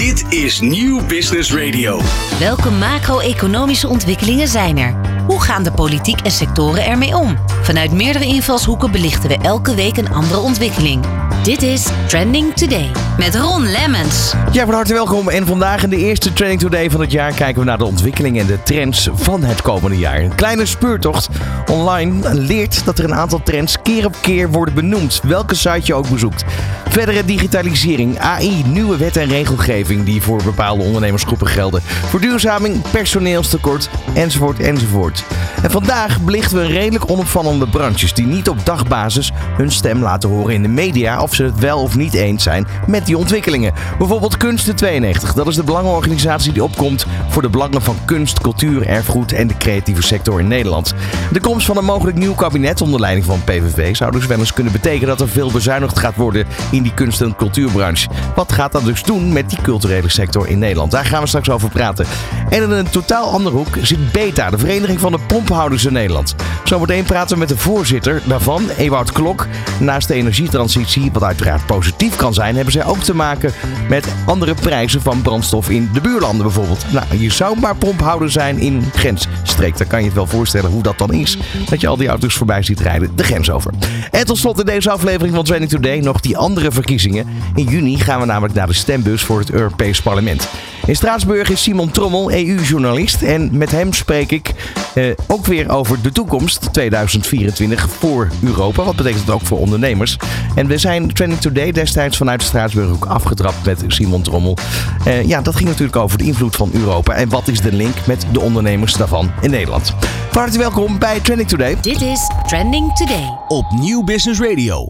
Dit is Nieuw Business Radio. Welke macro-economische ontwikkelingen zijn er? Hoe gaan de politiek en sectoren ermee om? Vanuit meerdere invalshoeken belichten we elke week een andere ontwikkeling. Dit is Trending Today met Ron Lemmens. Ja, van harte welkom. En vandaag in de eerste Trending Today van het jaar kijken we naar de ontwikkelingen en de trends van het komende jaar. Een kleine speurtocht online leert dat er een aantal trends keer op keer worden benoemd, welke site je ook bezoekt. Verdere digitalisering, AI, nieuwe wet en regelgeving die voor bepaalde ondernemersgroepen gelden, verduurzaming, personeelstekort, enzovoort, enzovoort. En vandaag belichten we redelijk onopvallende branches die niet op dagbasis hun stem laten horen in de media of ze het wel of niet eens zijn met die ontwikkelingen. Bijvoorbeeld Kunsten 92, dat is de belangenorganisatie die opkomt voor de belangen van kunst, cultuur, erfgoed en de creatieve sector in Nederland. De komst van een mogelijk nieuw kabinet onder leiding van PVV zou dus wel eens kunnen betekenen dat er veel bezuinigd gaat worden in die kunst- en cultuurbranche. Wat gaat dat dus doen met die culturele sector in Nederland? Daar gaan we straks over praten. En in een totaal andere hoek zit BETA, de Vereniging van de Pomphouders in Nederland. Zometeen praten we met de voorzitter daarvan, Ewout Klok. Naast de energietransitie, wat uiteraard positief kan zijn, hebben zij ook te maken met andere prijzen van brandstof in de buurlanden bijvoorbeeld. Nou, je zou maar pomphouder zijn in grensstreek. Dan kan je het wel voorstellen hoe dat dan is. Dat je al die auto's voorbij ziet rijden de grens over. En tot slot in deze aflevering van Training Today nog die andere verkiezingen. In juni gaan we namelijk naar de stembus voor het Europees Parlement. In Straatsburg is Simon Trommel, EU-journalist. En met hem spreek ik eh, ook weer over de toekomst 2024 voor Europa. Wat betekent dat ook voor ondernemers? En we zijn Trending Today destijds vanuit Straatsburg ook afgetrapt met Simon Trommel. Eh, ja, dat ging natuurlijk over de invloed van Europa. En wat is de link met de ondernemers daarvan in Nederland? Van harte welkom bij Trending Today. Dit is Trending Today. Op Nieuw Business Radio.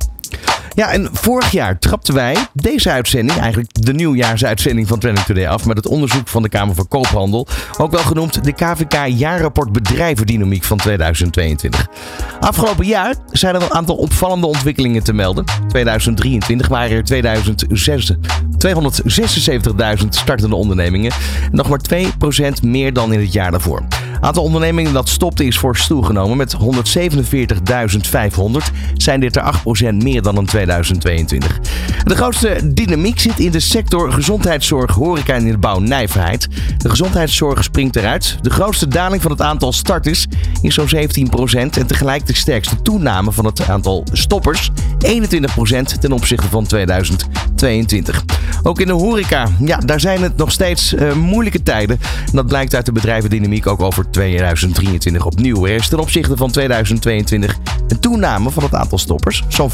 Ja, en vorig jaar trapten wij deze uitzending, eigenlijk de nieuwjaarsuitzending van Trending Today af, met het onderzoek van de Kamer van Koophandel. Ook wel genoemd de KVK Jaarrapport Bedrijvendynamiek van 2022. Afgelopen jaar zijn er een aantal opvallende ontwikkelingen te melden. 2023 waren er 2006 276.000 startende ondernemingen. Nog maar 2% meer dan in het jaar daarvoor. Aantal ondernemingen dat stopte is fors toegenomen met 147.500. Zijn dit er 8% meer dan in 2022. De grootste dynamiek zit in de sector gezondheidszorg, horeca en in de bouw nijverheid. De gezondheidszorg springt eruit. De grootste daling van het aantal starters is zo'n 17% en tegelijk de sterkste toename van het aantal stoppers, 21% ten opzichte van 2022. Ook in de horeca, ja, daar zijn het nog steeds uh, moeilijke tijden. En dat blijkt uit de bedrijvendynamiek ook over 2023 opnieuw. Er is ten opzichte van 2022 een toename van het aantal stoppers, zo'n 15%.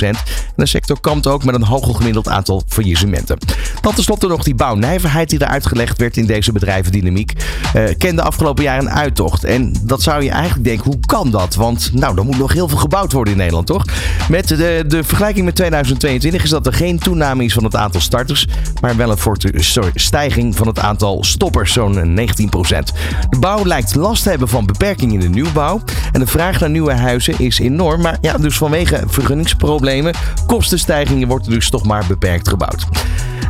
En de sector kampt ook met een hoger gemiddeld aantal faillissementen. Dan tenslotte nog die bouwnijverheid die er uitgelegd werd in deze bedrijvendynamiek. Uh, kende afgelopen jaar een uittocht. En dat zou je eigenlijk denken, hoe kan dat? Want nou, er moet nog heel veel gebouwd worden in Nederland, toch? Met de, de vergelijking met 2022 is dat er geen toename is van het aantal starters, maar wel een forte stijging van het aantal stoppers, zo'n 19%. De bouw lijkt last te hebben van beperkingen in de nieuwbouw. En de vraag naar nieuwe huizen is enorm. Maar ja, dus vanwege vergunningsproblemen, kostenstijgingen wordt er dus toch maar beperkt gebouwd.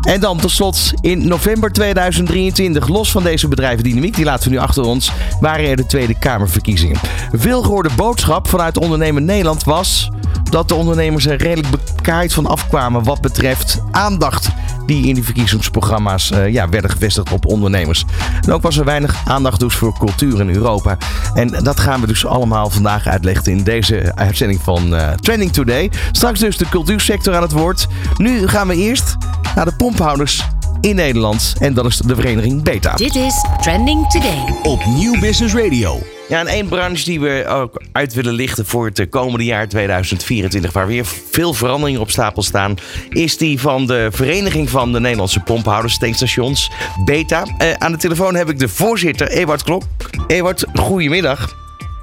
En dan tot slot in november 2023, los van deze bedrijvendynamiek, die laten we nu achter ons, waren er de Tweede Kamerverkiezingen. Veel gehoorde boodschap vanuit Ondernemer Nederland was dat de ondernemers er redelijk bekaaid van afkwamen wat betreft aandacht die in die verkiezingsprogramma's uh, ja, werden gevestigd op ondernemers. En ook was er weinig aandacht dus voor cultuur in Europa. En dat gaan we dus allemaal vandaag uitleggen in deze uitzending van uh, Trending Today. Straks dus de cultuursector aan het woord. Nu gaan we eerst naar de pomphouders in Nederland. En dat is de vereniging Beta. Dit is Trending Today. Op Nieuw Business Radio. Ja, en één branche die we ook uit willen lichten voor het komende jaar 2024, waar weer veel veranderingen op stapel staan, is die van de Vereniging van de Nederlandse Pomphouders, Tankstations, Beta. Uh, aan de telefoon heb ik de voorzitter, Ewart Klok. Ewart, goedemiddag.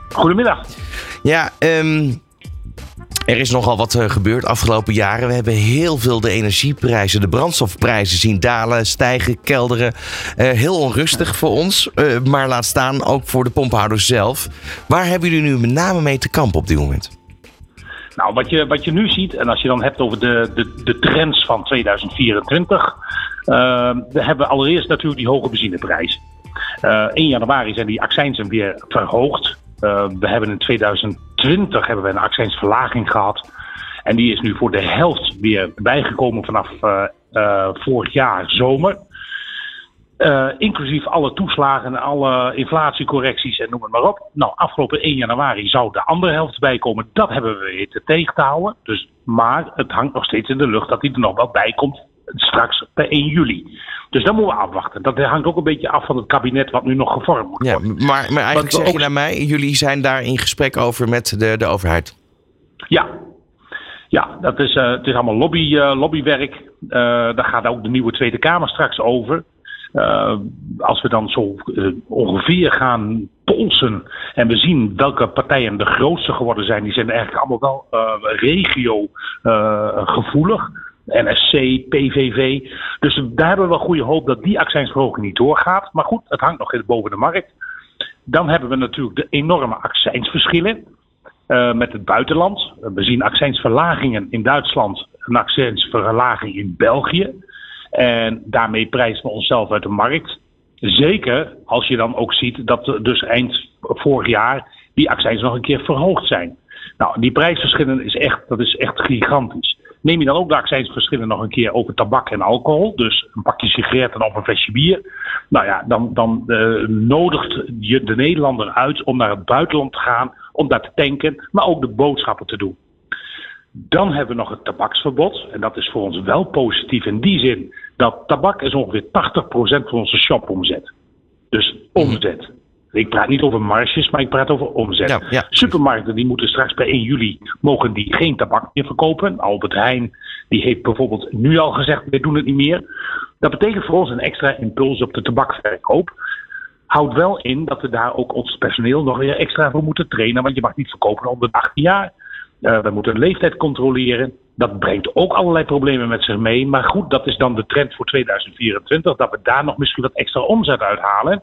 Goedemiddag. Ja, um, er is nogal wat uh, gebeurd afgelopen jaren. We hebben heel veel de energieprijzen, de brandstofprijzen zien dalen, stijgen, kelderen. Uh, heel onrustig voor ons, uh, maar laat staan ook voor de pomphouders zelf. Waar hebben jullie nu met name mee te kampen op dit moment? Nou, wat je, wat je nu ziet, en als je dan hebt over de, de, de trends van 2024, we hebben allereerst natuurlijk die hoge benzineprijs. 1 januari zijn die accijnsen weer verhoogd. We hebben in 2000 2020 hebben we een accijnsverlaging gehad. En die is nu voor de helft weer bijgekomen vanaf uh, uh, vorig jaar zomer. Inclusief alle toeslagen, alle inflatiecorrecties en noem het maar op. Nou, afgelopen 1 januari zou de andere helft bijkomen. Dat hebben we weten tegen te houden. Dus, maar het hangt nog steeds in de lucht dat die er nog wel bij komt straks per 1 juli. Dus dat moeten we afwachten. Dat hangt ook een beetje af van het kabinet wat nu nog gevormd moet worden. Ja, maar, maar eigenlijk zeg je naar mij, jullie zijn daar in gesprek over met de, de overheid. Ja, ja, dat is, uh, het is allemaal lobby, uh, lobbywerk. Uh, daar gaat ook de nieuwe Tweede Kamer straks over. als we dan zo ongeveer gaan polsen en we zien welke partijen de grootste geworden zijn, die zijn eigenlijk allemaal wel regio gevoelig. NSC, PVV. Dus daar hebben we wel goede hoop dat die accijnsverhoging niet doorgaat. Maar goed, het hangt nog boven de markt. Dan hebben we natuurlijk de enorme accijnsverschillen uh, met het buitenland. We zien accijnsverlagingen in Duitsland, een accijnsverlaging in België. En daarmee prijzen we onszelf uit de markt. Zeker als je dan ook ziet dat dus eind vorig jaar die accijns nog een keer verhoogd zijn. Nou, die prijsverschillen is echt, dat is echt gigantisch. Neem je dan ook de accijnsverschillen nog een keer over tabak en alcohol, dus een pakje sigaretten of een flesje bier, nou ja, dan, dan uh, nodigt je de Nederlander uit om naar het buitenland te gaan, om daar te tanken, maar ook de boodschappen te doen. Dan hebben we nog het tabaksverbod. En dat is voor ons wel positief in die zin dat tabak is ongeveer 80% van onze shopomzet. Dus omzet. Ik praat niet over marges, maar ik praat over omzet. Supermarkten die moeten straks bij 1 juli mogen die geen tabak meer verkopen. Albert Heijn die heeft bijvoorbeeld nu al gezegd, we doen het niet meer. Dat betekent voor ons een extra impuls op de tabakverkoop. Houdt wel in dat we daar ook ons personeel nog weer extra voor moeten trainen. Want je mag niet verkopen onder de 18 jaar. Uh, we moeten leeftijd controleren. Dat brengt ook allerlei problemen met zich mee. Maar goed, dat is dan de trend voor 2024. Dat we daar nog misschien wat extra omzet uithalen.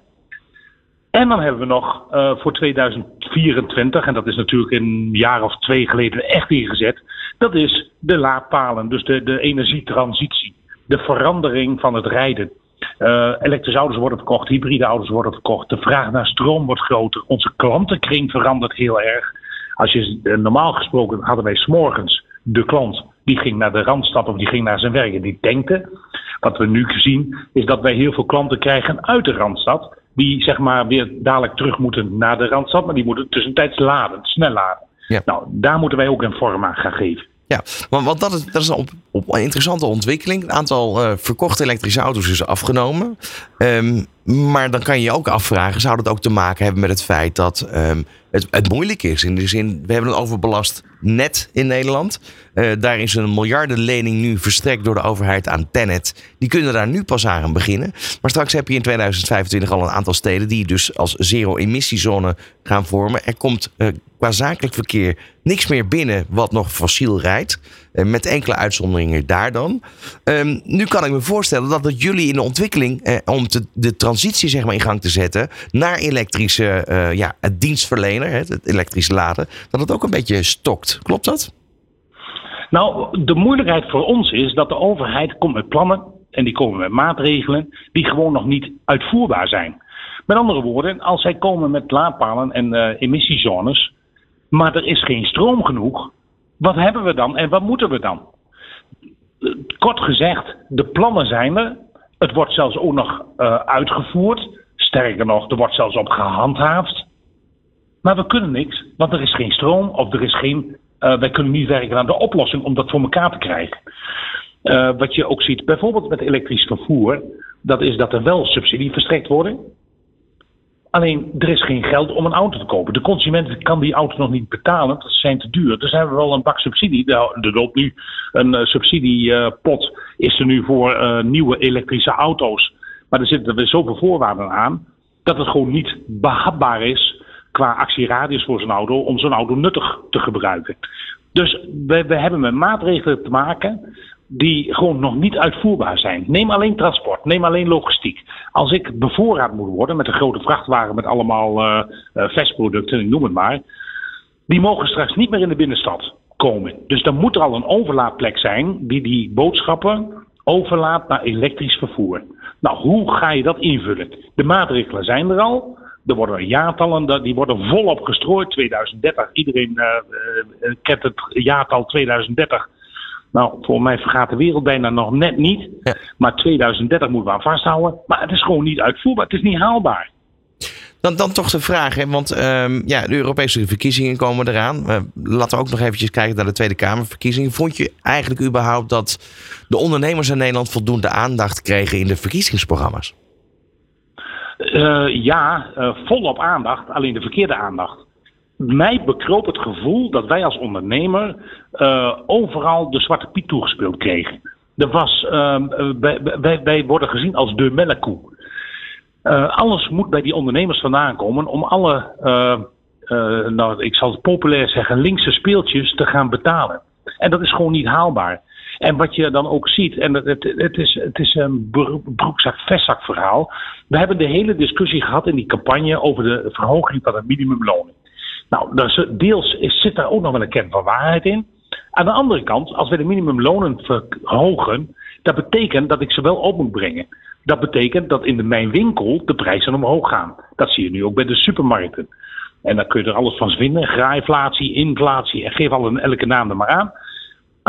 En dan hebben we nog uh, voor 2024, en dat is natuurlijk een jaar of twee geleden echt ingezet, dat is de laadpalen, dus de, de energietransitie, de verandering van het rijden. Uh, elektrische auto's worden verkocht, hybride auto's worden verkocht, de vraag naar stroom wordt groter, onze klantenkring verandert heel erg. Als je, uh, normaal gesproken hadden wij s'morgens de klant, die ging naar de Randstad of die ging naar zijn werk en die tankte. Wat we nu zien is dat wij heel veel klanten krijgen uit de Randstad die zeg maar weer dadelijk terug moeten naar de Randstad, maar die moeten tussentijds laden, snel laden. Ja. Nou, daar moeten wij ook een vorm aan gaan geven. Ja, want, dat is, dat is een, op, een interessante ontwikkeling. Het aantal uh, verkochte elektrische auto's is afgenomen. Um, maar dan kan je je ook afvragen, zou dat ook te maken hebben met het feit dat um, het, het, moeilijk is? In de zin, we hebben een overbelast net in Nederland. Uh, daar is een miljardenlening nu verstrekt door de overheid aan Tenet. Die kunnen daar nu pas aan beginnen. Maar straks heb je in 2025 al een aantal steden die dus als zero-emissiezone gaan vormen. Er komt uh, qua zakelijk verkeer niks meer binnen wat nog fossiel rijdt. Uh, met enkele uitzonderingen daar dan. Um, nu kan ik me voorstellen dat het jullie in de ontwikkeling om de transitie zeg maar, in gang te zetten naar elektrische ja, het dienstverlener, het elektrisch laden, dat het ook een beetje stokt. Klopt dat? Nou, de moeilijkheid voor ons is dat de overheid komt met plannen en die komen met maatregelen die gewoon nog niet uitvoerbaar zijn. Met andere woorden, als zij komen met laadpalen en uh, emissiezones, maar er is geen stroom genoeg, wat hebben we dan en wat moeten we dan? Kort gezegd, de plannen zijn er, het wordt zelfs ook nog uh, uitgevoerd. Sterker nog, er wordt zelfs op gehandhaafd. Maar we kunnen niks, want er is geen stroom of er is geen. Uh, wij kunnen niet werken aan de oplossing om dat voor elkaar te krijgen. Uh, wat je ook ziet, bijvoorbeeld met elektrisch vervoer, dat is dat er wel subsidie verstrekt worden. Alleen er is geen geld om een auto te kopen. De consument kan die auto nog niet betalen, dat zijn te duur. Dus hebben we wel een bak subsidie. Er loopt nu een uh, subsidiepot, is er nu voor nieuwe elektrische auto's. Maar er zitten er zoveel voorwaarden aan dat het gewoon niet behapbaar is qua actieradius voor zo'n auto om zo'n auto nuttig te gebruiken. Dus we, we hebben met maatregelen te maken die gewoon nog niet uitvoerbaar zijn. Neem alleen transport, neem alleen logistiek. Als ik bevoorraad moet worden met een grote vrachtwagen met allemaal uh, uh, vestproducten, ik noem het maar, die mogen straks niet meer in de binnenstad komen. Dus dan moet er al een overlaadplek zijn die die boodschappen overlaat naar elektrisch vervoer. Nou, hoe ga je dat invullen? De maatregelen zijn er al. Er worden jaartallen, die worden volop gestrooid. 2030, iedereen uh, kent het jaartal 2030 Nou, voor mij vergaat de wereld bijna nog net niet. Ja. Maar 2030 moeten we aan vasthouden. Maar het is gewoon niet uitvoerbaar. Het is niet haalbaar. Dan, dan toch de vraag, hè? want ehm, ja, de Europese verkiezingen komen eraan. Uh, laten we ook nog eventjes kijken naar de Tweede Kamerverkiezingen. Vond je eigenlijk überhaupt dat de ondernemers in Nederland voldoende aandacht kregen in de verkiezingsprogramma's? Uh, ja, uh, volop aandacht, alleen de verkeerde aandacht. Mij bekroop het gevoel dat wij als ondernemer uh, overal de zwarte piet toegespeeld kregen. Er was, wij, wij, wij, worden gezien als de melkkoe. alles moet bij die ondernemers vandaan komen om alle, nou, ik zal het populair zeggen, linkse speeltjes te gaan betalen. En dat is gewoon niet haalbaar. En wat je dan ook ziet, en het, het, is, het is een broekzak-vestzak verhaal. We hebben de hele discussie gehad in die campagne over de verhoging van het minimumloon. Nou, deels zit daar ook nog wel een kern van waarheid in. Aan de andere kant, als we de minimumlonen verhogen, dat betekent dat ik ze wel op moet brengen. Dat betekent dat in de, mijn winkel de prijzen omhoog gaan. Dat zie je nu ook bij de supermarkten. En dan kun je er alles van vinden. Graaiflatie, inflatie en geef al elke naam er maar aan.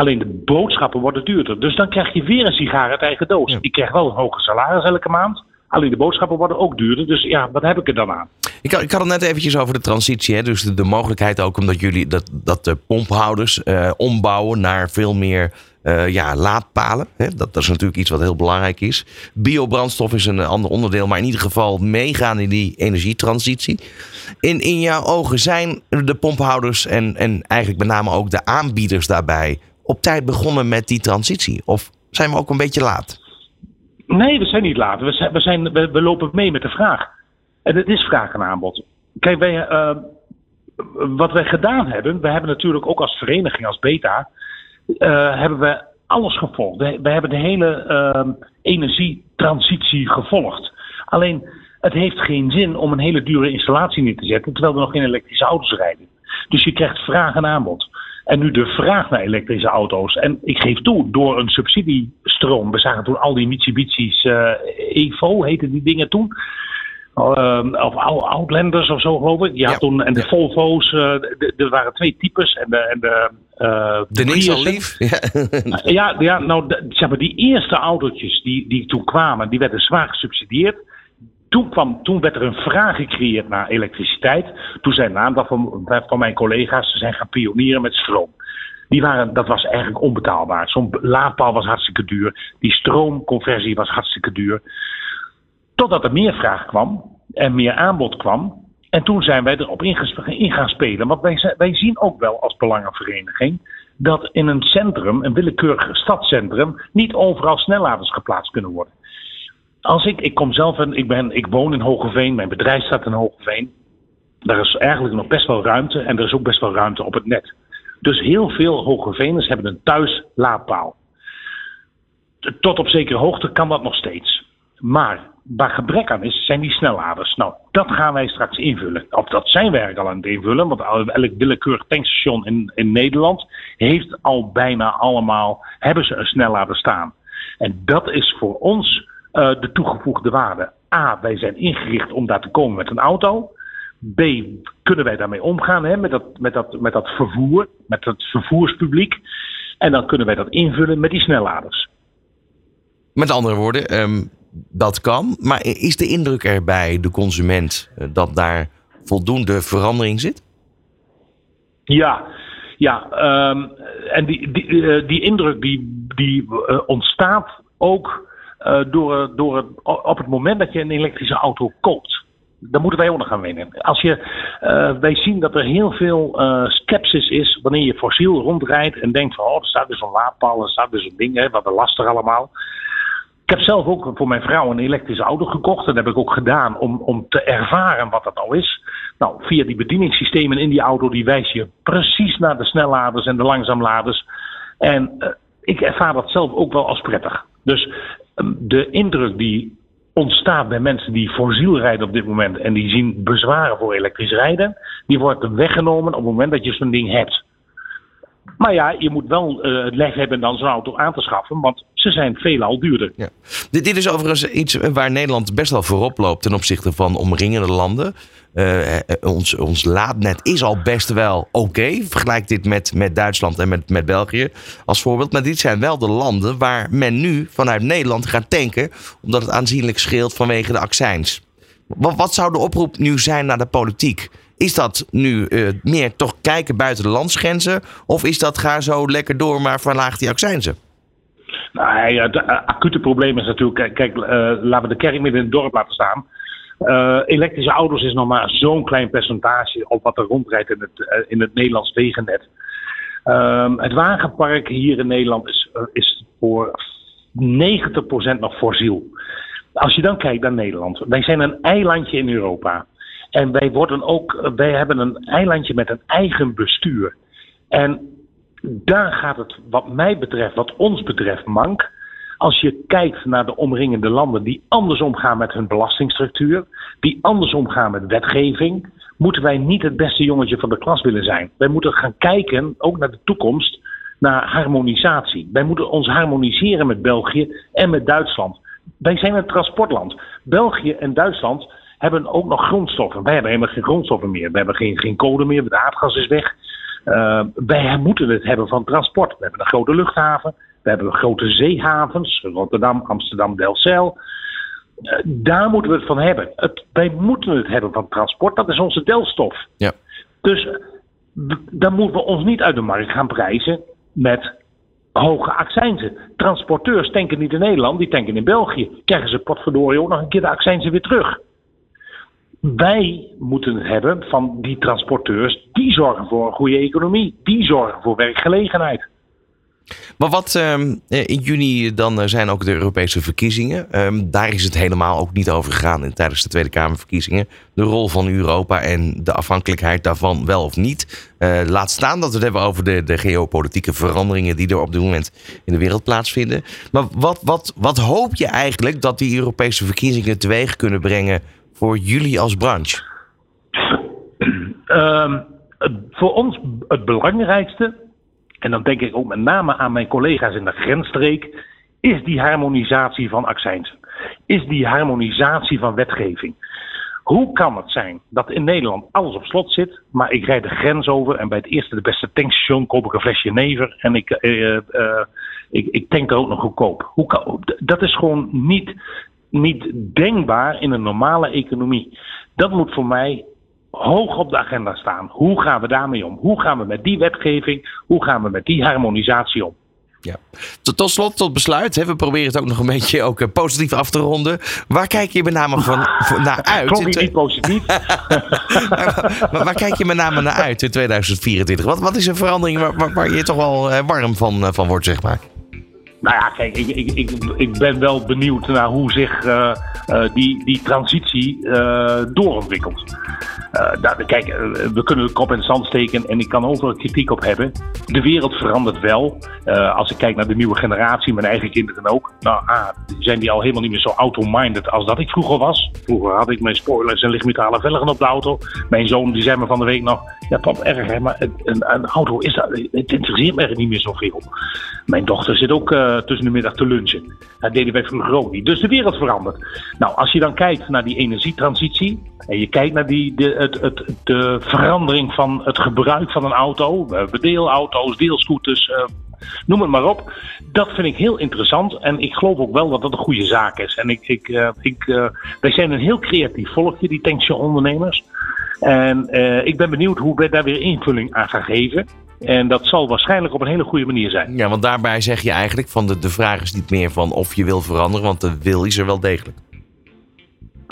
Alleen de boodschappen worden duurder. Dus dan krijg je weer een sigaar uit eigen doos. Ja. Ik krijg wel een hoger salaris elke maand. Alleen de boodschappen worden ook duurder. Dus ja, wat heb ik er dan aan? Ik, ik had het net eventjes over de transitie. Hè? Dus de, de, mogelijkheid ook omdat jullie dat, dat de pomphouders uh, ombouwen naar veel meer uh, ja, laadpalen. Hè? Dat, dat is natuurlijk iets wat heel belangrijk is. Biobrandstof is een ander onderdeel, maar in ieder geval meegaan in die energietransitie. In, in jouw ogen zijn de pomphouders en, en eigenlijk met name ook de aanbieders daarbij op tijd begonnen met die transitie? Of zijn we ook een beetje laat? Nee, we zijn niet laat. We, zijn, we, zijn, we, lopen mee met de vraag. En het is vraag en aanbod. Kijk, wij, uh, wat wij gedaan hebben, we hebben natuurlijk ook als vereniging, als beta, uh, hebben we alles gevolgd. We, hebben de hele uh, energietransitie gevolgd. Alleen, het heeft geen zin om een hele dure installatie neer te zetten, terwijl er nog geen elektrische auto's rijden. Dus je krijgt vraag en aanbod. En nu de vraag naar elektrische auto's. En ik geef toe, door een subsidiestroom. We zagen toen al die Mitsubishi's uh, Evo, heette die dingen toen. Uh, of Outlanders of zo, geloof ik. Ja, ja. toen, en de ja. Volvo's, uh, er waren twee types. En de, en de, uh, de Nissan Leaf. Ja, ja, ja, nou, de, zeg maar, die eerste autootjes die, die toen kwamen, die werden zwaar gesubsidieerd. Toen, kwam, toen werd er een vraag gecreëerd naar elektriciteit. Toen zijn een aantal van, van mijn collega's zijn gaan pionieren met stroom. Die waren, dat was eigenlijk onbetaalbaar. Zo'n laadpaal was hartstikke duur. Die stroomconversie was hartstikke duur. Totdat er meer vraag kwam en meer aanbod kwam. En toen zijn wij erop in gaan spelen. Want wij, wij zien ook wel als belangenvereniging dat in een centrum, een willekeurig stadscentrum, niet overal snelladers geplaatst kunnen worden. Als ik, ik kom zelf en ik, ben, ik woon in Hogeveen, mijn bedrijf staat in Hogeveen. Daar is eigenlijk nog best wel ruimte en er is ook best wel ruimte op het net. Dus heel veel Hogeveeners hebben een thuis laadpaal. Tot op zekere hoogte kan dat nog steeds. Maar waar gebrek aan is, zijn die snelladers. Nou, dat gaan wij straks invullen. Of dat zijn wij eigenlijk al aan het invullen. Want elk willekeurig tankstation in, in Nederland heeft al bijna allemaal, hebben ze een snellader staan. En dat is voor ons de toegevoegde waarde. A, wij zijn ingericht om daar te komen met een auto. B, kunnen wij daarmee omgaan hè, met, dat, met, dat, met dat vervoer, met het vervoerspubliek. En dan kunnen wij dat invullen met die snelladers. Met andere woorden, um, dat kan. Maar is de indruk er bij de consument uh, dat daar voldoende verandering zit? Ja, ja. Um, en die, die, uh, die indruk die, die uh, ontstaat ook uh, door, door het, op het moment dat je een elektrische auto koopt. Daar moeten wij ook nog gaan winnen. Als je, uh, wij zien dat er heel veel uh, skepsis is wanneer je fossiel rondrijdt en denkt van oh, er staat dus een laadpaal, er staat dus een ding, hè, wat lastig allemaal. Ik heb zelf ook voor mijn vrouw een elektrische auto gekocht. Dat heb ik ook gedaan om, om te ervaren wat dat nou is. Nou, via die bedieningssystemen in die auto, die wijs je precies naar de snelladers en de langzaamladers. En ik ervaar dat zelf ook wel als prettig. Dus de indruk die ontstaat bij mensen die fossiel rijden op dit moment en die zien bezwaren voor elektrisch rijden, die wordt weggenomen op het moment dat je zo'n ding hebt. Maar ja, je moet wel uh, het leg hebben dan zo'n auto aan te schaffen. Want Ze zijn veelal duurder. Ja. Dit, dit is overigens iets waar Nederland best wel voorop loopt ten opzichte van omringende landen. Uh, ons, ons laadnet is al best wel oké. Vergelijk dit met, met Duitsland en met, met België als voorbeeld. Maar dit zijn wel de landen waar men nu vanuit Nederland gaat tanken. Omdat het aanzienlijk scheelt vanwege de accijns. Wat, wat zou de oproep nu zijn naar de politiek? Is dat nu uh, meer toch kijken buiten de landsgrenzen? Of is dat ga zo lekker door, maar verlaag die accijnzen? Nou, het acute probleem is natuurlijk, kijk, uh, laten we de kerk midden in het dorp laten staan. Uh, elektrische auto's is nog maar zo'n klein percentage op wat er rondrijdt in het, uh, in het Nederlands wegennet. Um, het wagenpark hier in Nederland is, uh, is voor 90% nog fossiel. Als je dan kijkt naar Nederland, wij zijn een eilandje in Europa. En wij, worden ook, wij hebben een eilandje met een eigen bestuur. En daar gaat het, wat mij betreft, wat ons betreft, mank. Als je kijkt naar de omringende landen die anders omgaan met hun belastingstructuur, die anders omgaan met wetgeving, moeten wij niet het beste jongetje van de klas willen zijn. Wij moeten gaan kijken, ook naar de toekomst, naar harmonisatie. Wij moeten ons harmoniseren met België en met Duitsland. Wij zijn een transportland. België en Duitsland hebben ook nog grondstoffen. Wij hebben helemaal geen grondstoffen meer. We hebben geen, geen kolen meer, de aardgas is weg. Uh, wij moeten het hebben van transport. We hebben een grote luchthaven. We hebben grote zeehavens, Rotterdam, Amsterdam, Delfzijl. Uh, daar moeten we het van hebben. Het, wij moeten het hebben van transport, dat is onze delstof. Ja. Dus dan moeten we ons niet uit de markt gaan prijzen met hoge accijnzen. Transporteurs tanken niet in Nederland, die tanken in België. Krijgen ze potverdorie ook nog een keer de accijnzen weer terug. Wij moeten het hebben van die transporteurs, die zorgen voor een goede economie, die zorgen voor werkgelegenheid. Maar wat uh, in juni dan zijn ook de Europese verkiezingen. Um, daar is het helemaal ook niet over gegaan tijdens de Tweede Kamerverkiezingen. De rol van Europa en de afhankelijkheid daarvan wel of niet. Uh, laat staan dat we het hebben over de, de geopolitieke veranderingen die er op dit moment in de wereld plaatsvinden. Maar wat, wat, wat hoop je eigenlijk dat die Europese verkiezingen teweeg kunnen brengen voor jullie als branche? Um, voor ons het belangrijkste en dan denk ik ook met name aan mijn collega's in de grensstreek, is die harmonisatie van accijnsen. Is die harmonisatie van wetgeving. Hoe kan het zijn dat in Nederland alles op slot zit, maar ik rijd de grens over en bij het eerste de beste tankstation koop ik een flesje never en ik, uh, ik, ik tank er ook nog goedkoop. Hoe kan, dat is gewoon niet, niet denkbaar in een normale economie. Dat moet voor mij hoog op de agenda staan. Hoe gaan we daarmee om? Hoe gaan we met die wetgeving, hoe gaan we met die harmonisatie om? Ja. Tot, tot slot, tot besluit. Hè. We proberen het ook nog een beetje ook, uh, positief af te ronden. Waar kijk je met name van, van naar uit? Klonk niet positief. waar, waar, kijk je met name naar uit in 2024? Wat, wat is een verandering waar, waar, waar je toch wel uh, warm van, uh, van wordt, zeg maar? Nou ja, kijk, ik, ik, ik, ik ben wel benieuwd naar hoe zich uh, uh, die, die transitie uh, doorontwikkelt. Nou, kijk, we kunnen de kop in het zand steken en ik kan overal kritiek op hebben. De wereld verandert wel. als ik kijk naar de nieuwe generatie, mijn eigen kinderen ook. Nou, ah, zijn die al helemaal niet meer zo auto-minded als dat ik vroeger was. Vroeger had ik mijn spoilers en lichtmetalen velgen op de auto. Mijn zoon die zei me van de week nog: Ja, pap, erg hè, maar een, een auto is dat, het interesseert me niet meer zoveel. Mijn dochter zit ook tussen de middag te lunchen. Dat deden wij vroeger ook niet. Dus de wereld verandert. Nou, als je dan kijkt naar die energietransitie. En je kijkt naar die, de, de verandering van het gebruik van een auto. Deelauto's, deelscooters, uh, noem het maar op. Dat vind ik heel interessant. En ik geloof ook wel dat dat een goede zaak is. En ik, ik, uh, ik, uh, wij zijn een heel creatief volkje, die tankstation-ondernemers. En ik ben benieuwd hoe wij daar weer invulling aan gaan geven. En dat zal waarschijnlijk op een hele goede manier zijn. Ja, want daarbij zeg je eigenlijk van de, de vraag is niet meer van of je wil veranderen, want de wil is er wel degelijk.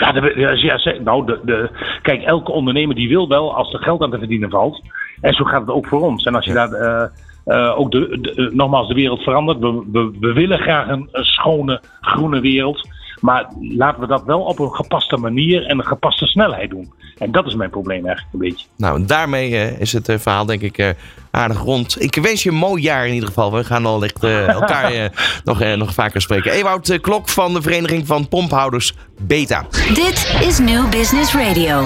Ja, de, ja nou, de, de, kijk, elke ondernemer die wil wel als er geld aan te verdienen valt. En zo gaat het ook voor ons. En als je ja. daar uh, uh, ook de, de, nogmaals de wereld verandert. We, we, we willen graag een, een schone, groene wereld. Maar laten we dat wel op een gepaste manier en een gepaste snelheid doen. En dat is mijn probleem eigenlijk een beetje. Nou, daarmee uh, is het uh, verhaal denk ik uh, aardig rond. Ik wens je een mooi jaar in ieder geval. We gaan al echt elkaar nog, nog vaker spreken. Ewout Klok van de Vereniging van Pomphouders Beta. Dit is New Business Radio.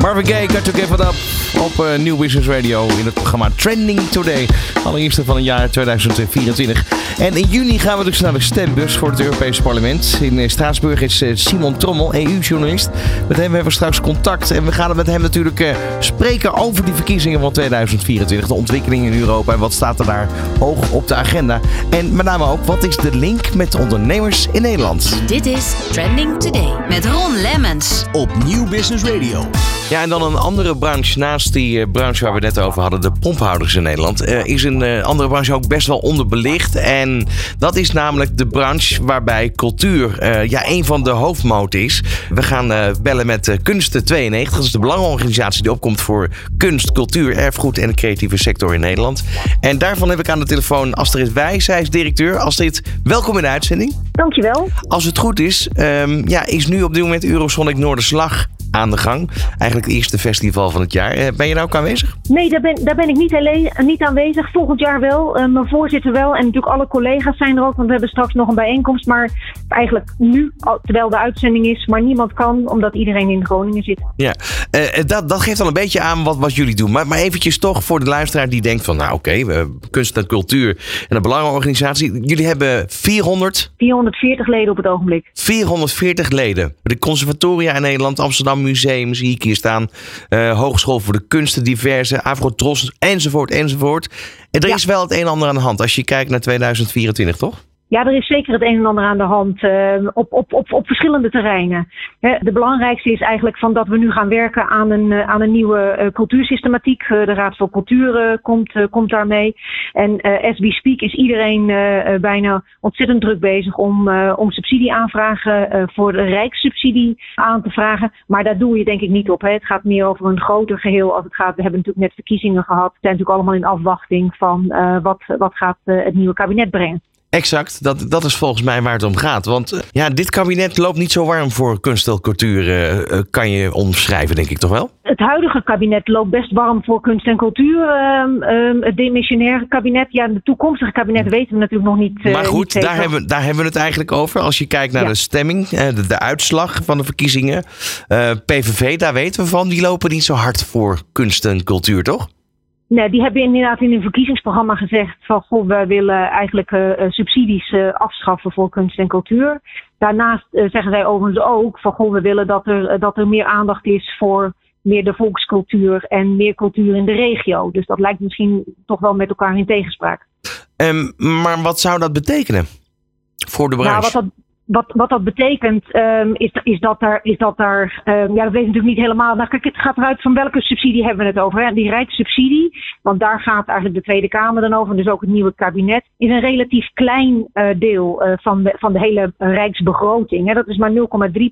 Marvin Gaye, Got To Give It Up op uh, New Business Radio in het programma Trending Today. Allereerste van het jaar 2024. En in juni gaan we dus naar de stembus voor het Europese parlement. In eh, Straatsburg is eh, Simon Trommel, EU-journalist. Met hem hebben we straks contact. En we gaan met hem natuurlijk uh, spreken over die verkiezingen van 2024. De ontwikkelingen in Europa en wat staat er daar hoog op de agenda. En met name ook, wat is de link met ondernemers in Nederland? Dit is Trending Today met Ron Lemmens. Op Nieuw Business Radio. Ja, en dan een andere branche naast die uh, branche waar we net over hadden, de pomphouders in Nederland, uh, is een uh, andere branche ook best wel onderbelicht. En dat is namelijk de branche waarbij cultuur ja, een van de hoofdmoot is. We gaan bellen met Kunsten 92. Dat is de belangenorganisatie die opkomt voor kunst, cultuur, erfgoed en de creatieve sector in Nederland. En daarvan heb ik aan de telefoon Astrid Wijs. Zij is directeur. Astrid, welkom in de uitzending. Dankjewel. Als het goed is, um, ja, is nu op dit moment Eurosonic Noorderslag aan de gang. Eigenlijk het eerste festival van het jaar. Ben je nou ook aanwezig? Nee, daar ben, daar ben ik niet, alleen, niet aanwezig. Volgend jaar wel. Uh, mijn voorzitter wel. En natuurlijk alle collega's zijn er ook. Want we hebben straks nog een bijeenkomst. Maar eigenlijk nu, terwijl de uitzending is. Maar niemand kan, omdat iedereen in Groningen zit. Ja, uh, dat, dat geeft al een beetje aan wat, wat jullie doen. Maar, maar eventjes toch voor de luisteraar die denkt van... Nou oké, okay, kunst en cultuur en een belangenorganisatie. Jullie hebben 400... 440 leden op het ogenblik. 440 leden. De conservatoria in Nederland, Amsterdam Museum zie ik hier staan. Uh, Hogeschool voor de Kunsten, diverse, Afrotros, enzovoort, enzovoort. En er ja. is wel het een en ander aan de hand als je kijkt naar 2024, toch? Ja, er is zeker het een en ander aan de hand uh, op, op, op, op verschillende terreinen. He, de belangrijkste is eigenlijk van dat we nu gaan werken aan een, uh, aan een nieuwe uh, cultuursystematiek. de Raad voor Cultuur komt, komt daarmee. En as we speak is iedereen bijna ontzettend druk bezig om, om subsidieaanvragen voor de rijkssubsidie aan te vragen. Maar daar doe je denk ik niet op. Hè. Het gaat meer over een groter geheel als het gaat. We hebben natuurlijk net verkiezingen gehad. We zijn natuurlijk allemaal in afwachting van wat, wat gaat het nieuwe kabinet brengen. Exact, dat, dat is volgens mij waar het om gaat. Want uh, ja, dit kabinet loopt niet zo warm voor kunst en cultuur, uh, uh, kan je omschrijven, denk ik toch wel? Het huidige kabinet loopt best warm voor kunst en cultuur. Ehm, het demissionaire kabinet, ja, de toekomstige kabinet weten we natuurlijk nog niet. maar goed, daar, hebben we, daar hebben we het eigenlijk over. Als je kijkt naar ja. de stemming, de, de, uitslag van de verkiezingen. PVV, daar weten we van, die lopen niet zo hard voor kunst en cultuur, toch? Nee, die hebben inderdaad in hun verkiezingsprogramma gezegd van goh, we willen eigenlijk uh, subsidies uh, afschaffen voor kunst en cultuur. Daarnaast uh, zeggen zij overigens ook van goh, we willen dat er, dat er meer aandacht is voor meer de volkscultuur en meer cultuur in de regio. Dus dat lijkt misschien toch wel met elkaar in tegenspraak. Um, maar wat zou dat betekenen voor de branche? Nou, wat dat, wat, wat dat betekent um, is, is dat er, is dat er um, ja, dat weet natuurlijk niet helemaal. Nou, kijk, het gaat eruit van welke subsidie hebben we het over. Hè? Die rijkssubsidie, want daar gaat eigenlijk de Tweede Kamer dan over, dus ook het nieuwe kabinet, is een relatief klein uh, deel uh, van, de, van de hele rijksbegroting. Hè? Dat is maar 0,3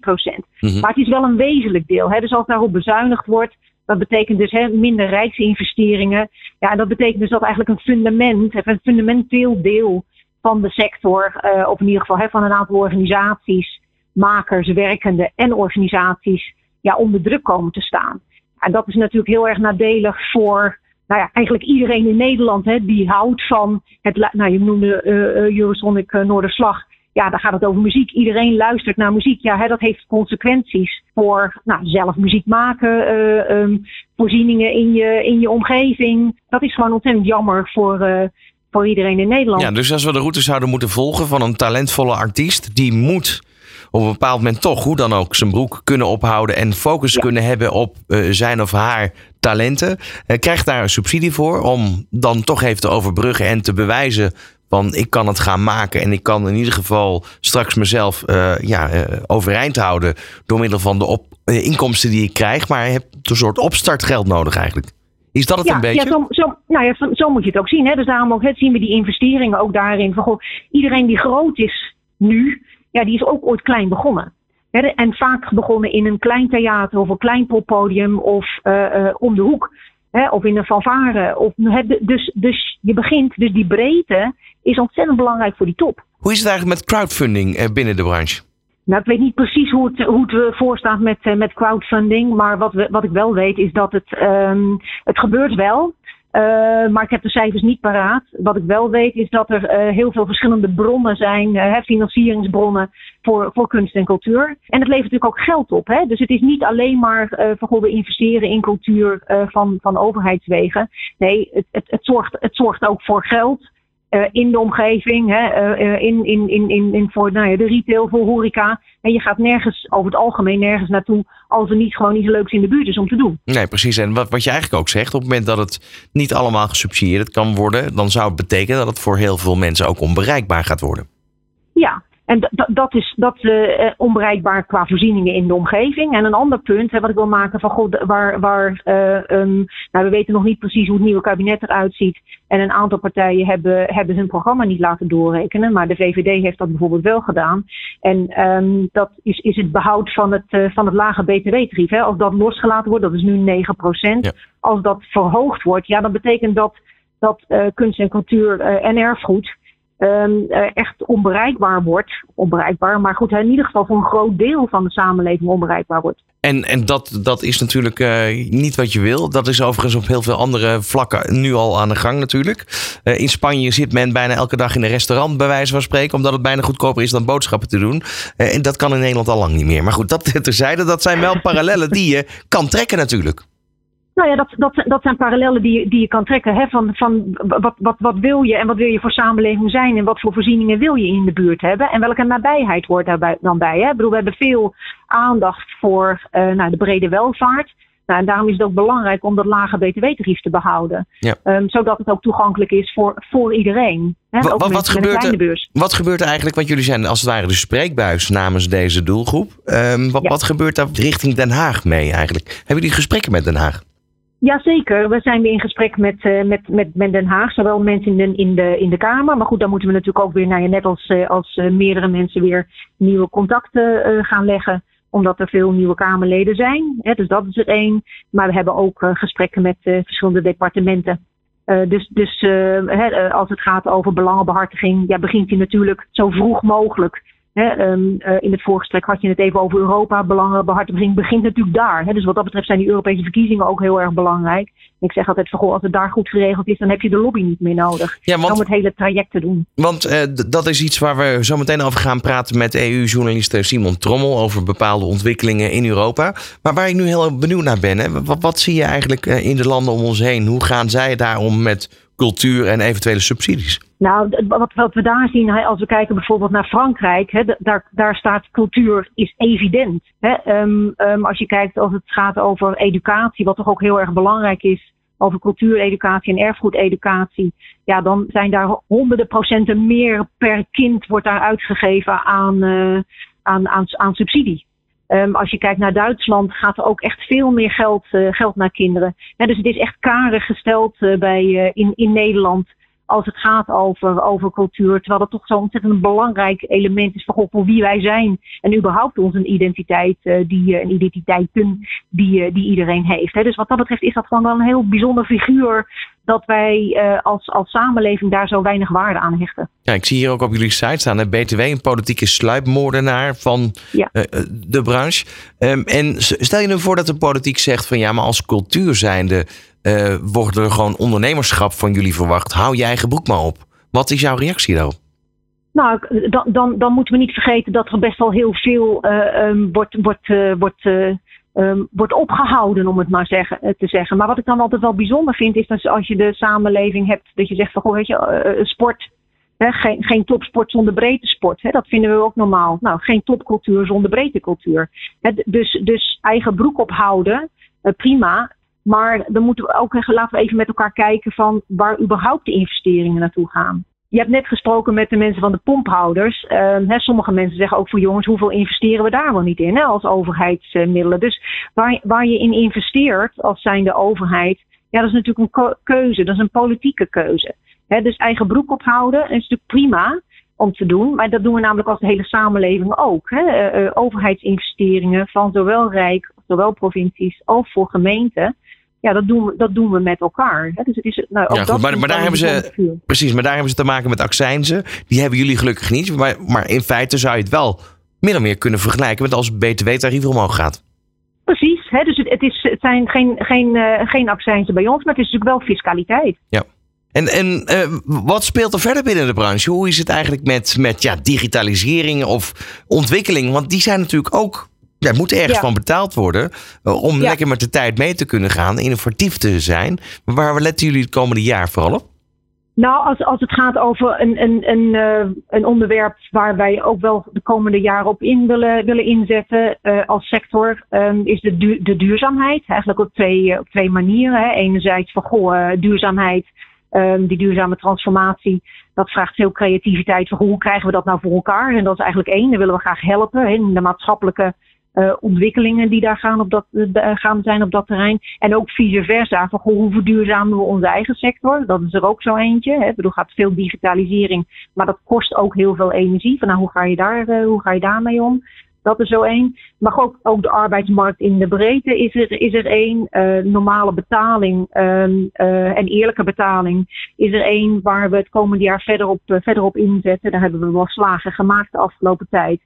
procent. Mm-hmm. Maar het is wel een wezenlijk deel. Hè? Dus als daarop bezuinigd wordt, dat betekent dus hè, minder rijksinvesteringen. Ja, en dat betekent dus dat eigenlijk een fundament, een fundamenteel deel van de sector, uh, of in ieder geval hè, van een aantal organisaties, makers, werkenden en organisaties, ja, onder druk komen te staan. En dat is natuurlijk heel erg nadelig voor nou ja, eigenlijk iedereen in Nederland hè, die houdt van het. Nou, je noemde uh, Eurosonic Noorderslag. Ja, daar gaat het over muziek. Iedereen luistert naar muziek. Ja, hè, dat heeft consequenties voor nou, zelf muziek maken, um, voorzieningen in je, in je omgeving. Dat is gewoon ontzettend jammer voor, voor iedereen in Nederland. Ja, dus als we de route zouden moeten volgen van een talentvolle artiest, die moet op een bepaald moment toch, hoe dan ook, zijn broek kunnen ophouden en focus ja. kunnen hebben op uh, zijn of haar talenten. Uh, krijgt daar een subsidie voor om dan toch even te overbruggen en te bewijzen van ik kan het gaan maken en ik kan in ieder geval straks mezelf uh, ja, overeind houden door middel van de op, inkomsten die ik krijg. Maar je hebt een soort opstartgeld nodig eigenlijk. Is dat het ja, een beetje? Ja, zo, zo, nou ja, zo, zo, moet je het ook zien. Hè? Dus daarom ook, hè, zien we die investeringen ook daarin. Van, goh, iedereen die groot is nu, ja, die is ook ooit klein begonnen. Hè? En vaak begonnen in een klein theater of een klein poppodium of uh, uh, om de hoek. Hè? Of in een fanfare. Of, dus, dus je begint, dus die breedte is ontzettend belangrijk voor die top. Hoe is het eigenlijk met crowdfunding binnen de branche? Nou, ik weet niet precies hoe het, hoe het voorstaat met, uh, met crowdfunding. Maar wat, we, wat ik wel weet is dat het, um, het gebeurt wel. Uh, maar ik heb de cijfers niet paraat. Wat ik wel weet is dat er heel veel verschillende bronnen zijn, financieringsbronnen voor, voor kunst en cultuur. En het levert natuurlijk ook geld op. Hè? Dus het is niet alleen maar van investeren in cultuur van, van overheidswegen. Nee, het, het, het, zorgt, het zorgt ook voor geld uh, in de omgeving, hè, uh, in, in, in, in, in voor nou ja, de retail, voor horeca. En je gaat nergens, over het algemeen nergens naartoe als er niet gewoon iets leuks in de buurt is om te doen. Nee, precies. En wat, wat je eigenlijk ook zegt, op het moment dat het niet allemaal gesubsidieerd kan worden, dan zou het betekenen dat het voor heel veel mensen ook onbereikbaar gaat worden. Ja, en dat is dat, uh, onbereikbaar qua voorzieningen in de omgeving. En een ander punt hè, wat ik wil maken van god, waar, waar uh, um, nou, we weten nog niet precies hoe het nieuwe kabinet eruit ziet. En een aantal partijen hebben, hebben hun programma niet laten doorrekenen. Maar de VVD heeft dat bijvoorbeeld wel gedaan. En um, dat is, is het behoud van het, uh, van het lage btw-tarief. Als dat losgelaten wordt, dat is nu 9 Ja. Als dat verhoogd wordt, ja, dan betekent dat dat kunst en cultuur en erfgoed um, echt onbereikbaar wordt. Onbereikbaar, maar goed, in ieder geval voor een groot deel van de samenleving onbereikbaar wordt. En, en dat, dat is natuurlijk uh, niet wat je wil. Dat is overigens op heel veel andere vlakken nu al aan de gang natuurlijk. Uh, in Spanje zit men bijna elke dag in een restaurant, bij wijze van spreken, omdat het bijna goedkoper is dan boodschappen te doen. En dat kan in Nederland al lang niet meer. Maar goed, dat terzijde, dat zijn wel parallellen die je kan trekken natuurlijk. Nou ja, dat, dat, dat zijn parallellen die, die je kan trekken. Hè? Van, van wat, wat, wat wil je en wat wil je voor samenleving zijn en wat voor voorzieningen wil je in de buurt hebben en welke nabijheid hoort daarbij dan bij. Hè? Ik bedoel, we hebben veel aandacht voor uh, nou, de brede welvaart. Nou, en daarom is het ook belangrijk om dat lage btw-tarief te behouden. Ja. Um, zodat het ook toegankelijk is voor, voor iedereen. Hè? Wat, wat, wat gebeurt er, wat gebeurt er eigenlijk? Want jullie zijn als het ware de spreekbuis namens deze doelgroep. Um, wat, ja. wat gebeurt daar richting Den Haag mee eigenlijk? Hebben jullie gesprekken met Den Haag? Jazeker, we zijn weer in gesprek met, uh, met, met, met Den Haag, zowel mensen in de, in, de, in de Kamer. Maar goed, dan moeten we natuurlijk ook weer, nou ja, net als, uh, als uh, meerdere mensen, weer nieuwe contacten gaan leggen. Omdat er veel nieuwe Kamerleden zijn. Hè, dus dat is het één. Maar we hebben ook gesprekken met verschillende departementen. dus dus hè, als het gaat over belangenbehartiging, ja, begint hij natuurlijk zo vroeg mogelijk um, uh, in het voorgesprek had je het even over Europa. Belangenbehartiging begint natuurlijk daar. Hè? Dus wat dat betreft zijn die Europese verkiezingen ook heel erg belangrijk. Ik zeg altijd van als het daar goed geregeld is, dan heb je de lobby niet meer nodig ja, want, om het hele traject te doen. Want uh, dat is iets waar we zo meteen over gaan praten met EU-journalist Simon Trommel over bepaalde ontwikkelingen in Europa. Maar waar ik nu heel benieuwd naar ben, hè? Wat, wat zie je eigenlijk in de landen om ons heen? Hoe gaan zij daarom met cultuur en eventuele subsidies? Nou, wat, wat we daar zien, als we kijken bijvoorbeeld naar Frankrijk, hè, daar, daar staat cultuur is evident. Hè. Um, um, als je kijkt als het gaat over educatie, wat toch ook heel erg belangrijk is, over cultuureducatie en erfgoededucatie, ja, dan zijn daar honderden procenten meer per kind wordt daar uitgegeven aan, uh, aan, aan, aan subsidie. Um, als je kijkt naar Duitsland, gaat er ook echt veel meer geld, uh, geld naar kinderen. Dus het is echt karig gesteld uh, bij, uh, in, in Nederland als het gaat over, over cultuur. Terwijl dat toch zo'n ontzettend belangrijk element is voor, voor wie wij zijn. En überhaupt onze identiteit, die, een identiteiten die, die iedereen heeft. Hè. Dus wat dat betreft is dat gewoon wel een heel bijzonder figuur dat wij uh, als, als samenleving daar zo weinig waarde aan hechten. Ja, ik zie hier ook op jullie site staan, hè, BTW, een politieke sluipmoordenaar van ja. uh, de branche. Um, en stel je nu voor dat de politiek zegt van ja, maar als cultuur zijnde wordt er gewoon ondernemerschap van jullie verwacht. Hou je eigen broek maar op. Wat is jouw reactie daarop? Nou, dan, dan, dan moeten we niet vergeten dat er best wel heel veel um, wordt, wordt, wordt um, wordt opgehouden, om het maar zeggen, eh, te zeggen. Maar wat ik dan altijd wel bijzonder vind, is dat als je de samenleving hebt, dat je zegt van, goh, weet je, uh, sport, hè, geen, geen topsport zonder breedte sport. Dat vinden we ook normaal. Nou, geen topcultuur zonder breedtecultuur. Hè, dus, dus eigen broek ophouden, prima. Maar dan moeten we ook, laten we even met elkaar kijken van waar überhaupt de investeringen naartoe gaan. Je hebt net gesproken met de mensen van de pomphouders. Uh, hè, sommige mensen zeggen ook voor jongens, hoeveel investeren we daar wel niet in hè, als overheidsmiddelen. Dus waar, waar je in investeert als zijnde overheid, ja, dat is natuurlijk een keuze. Dat is een politieke keuze. Hè, dus eigen broek ophouden is natuurlijk prima om te doen. Maar dat doen we namelijk als de hele samenleving ook. Hè. Uh, overheidsinvesteringen van zowel Rijk, zowel provincies als voor gemeenten ja, dat doen we, dat doen we met elkaar. Hè? Dus het is, nou, ook ja, goed, maar, maar daar hebben ze, precies, maar daar hebben ze te maken met accijnzen. Die hebben jullie gelukkig niet. Maar, maar in feite zou je het wel min of meer kunnen vergelijken met als het btw-tarief omhoog gaat. Precies, hè? dus het, het, is, het zijn geen, geen, uh, geen accijnzen bij ons, maar het is natuurlijk wel fiscaliteit. Ja. En, en uh, wat speelt er verder binnen de branche? Hoe is het eigenlijk met, met ja, digitalisering of ontwikkeling? Want die zijn natuurlijk ook ja, moet ergens van betaald worden uh, om lekker met de tijd mee te kunnen gaan, innovatief te zijn. Maar waar letten jullie het komende jaar vooral op? Nou, als, als het gaat over een, een, een, uh, een onderwerp waar wij ook wel de komende jaren op in willen, willen inzetten uh, als sector, um, is de, du de duurzaamheid. Eigenlijk op twee, op twee manieren. Hè. Enerzijds van goh, duurzaamheid, um, die duurzame transformatie. Dat vraagt veel creativiteit. Van hoe krijgen we dat nou voor elkaar? En dat is eigenlijk één. Daar willen we graag helpen in de maatschappelijke uh, ontwikkelingen die daar gaan, op dat, uh, gaan zijn op dat terrein. En ook vice versa. Van, hoe verduurzamen we onze eigen sector? Dat is er ook zo eentje. Hè. Er gaat veel digitalisering, maar dat kost ook heel veel energie. Van, nou, hoe, ga je daar, uh, hoe ga je daarmee om? Dat is zo één. Maar ook, ook de arbeidsmarkt in de breedte is er, is er één. normale betaling um, en eerlijke betaling is er één waar we het komende jaar verder op, verder op inzetten. Daar hebben we wel slagen gemaakt de afgelopen tijd.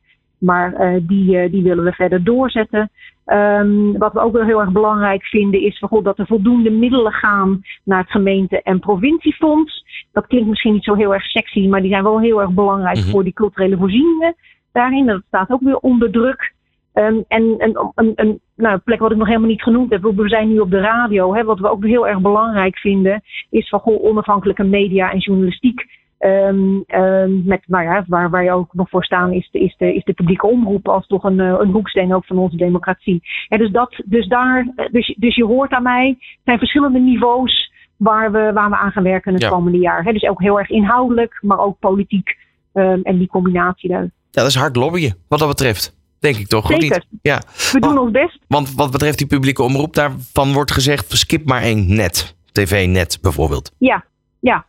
Maar uh, die, uh, die willen we verder doorzetten. Um, wat we ook wel heel erg belangrijk vinden is God, dat er voldoende middelen gaan naar het gemeente- en provinciefonds. Dat klinkt misschien niet zo heel erg sexy, maar die zijn wel heel erg belangrijk mm -hmm. voor die culturele voorzieningen daarin. Dat staat ook weer onder druk. Um, en een, een, een nou, plek wat ik nog helemaal niet genoemd heb, we zijn nu op de radio. Hè, wat we ook heel erg belangrijk vinden, is van goh, onafhankelijke media en journalistiek. Um, um, met, nou ja, waar wij ook nog voor staan, is de, is de, is de publieke omroep als toch een, een hoeksteen ook van onze democratie. En dus, dat, dus, daar, dus, dus je hoort aan mij, het zijn verschillende niveaus waar we, waar we aan gaan werken het ja. komende jaar. He, dus ook heel erg inhoudelijk, maar ook politiek. Um, en die combinatie daar. Ja, dat is hard lobbyen, wat dat betreft. Denk ik toch? Zeker. Niet? Ja. We doen ons best. Want wat betreft die publieke omroep, daarvan wordt gezegd: skip maar één net. TV-net bijvoorbeeld. Ja, ja.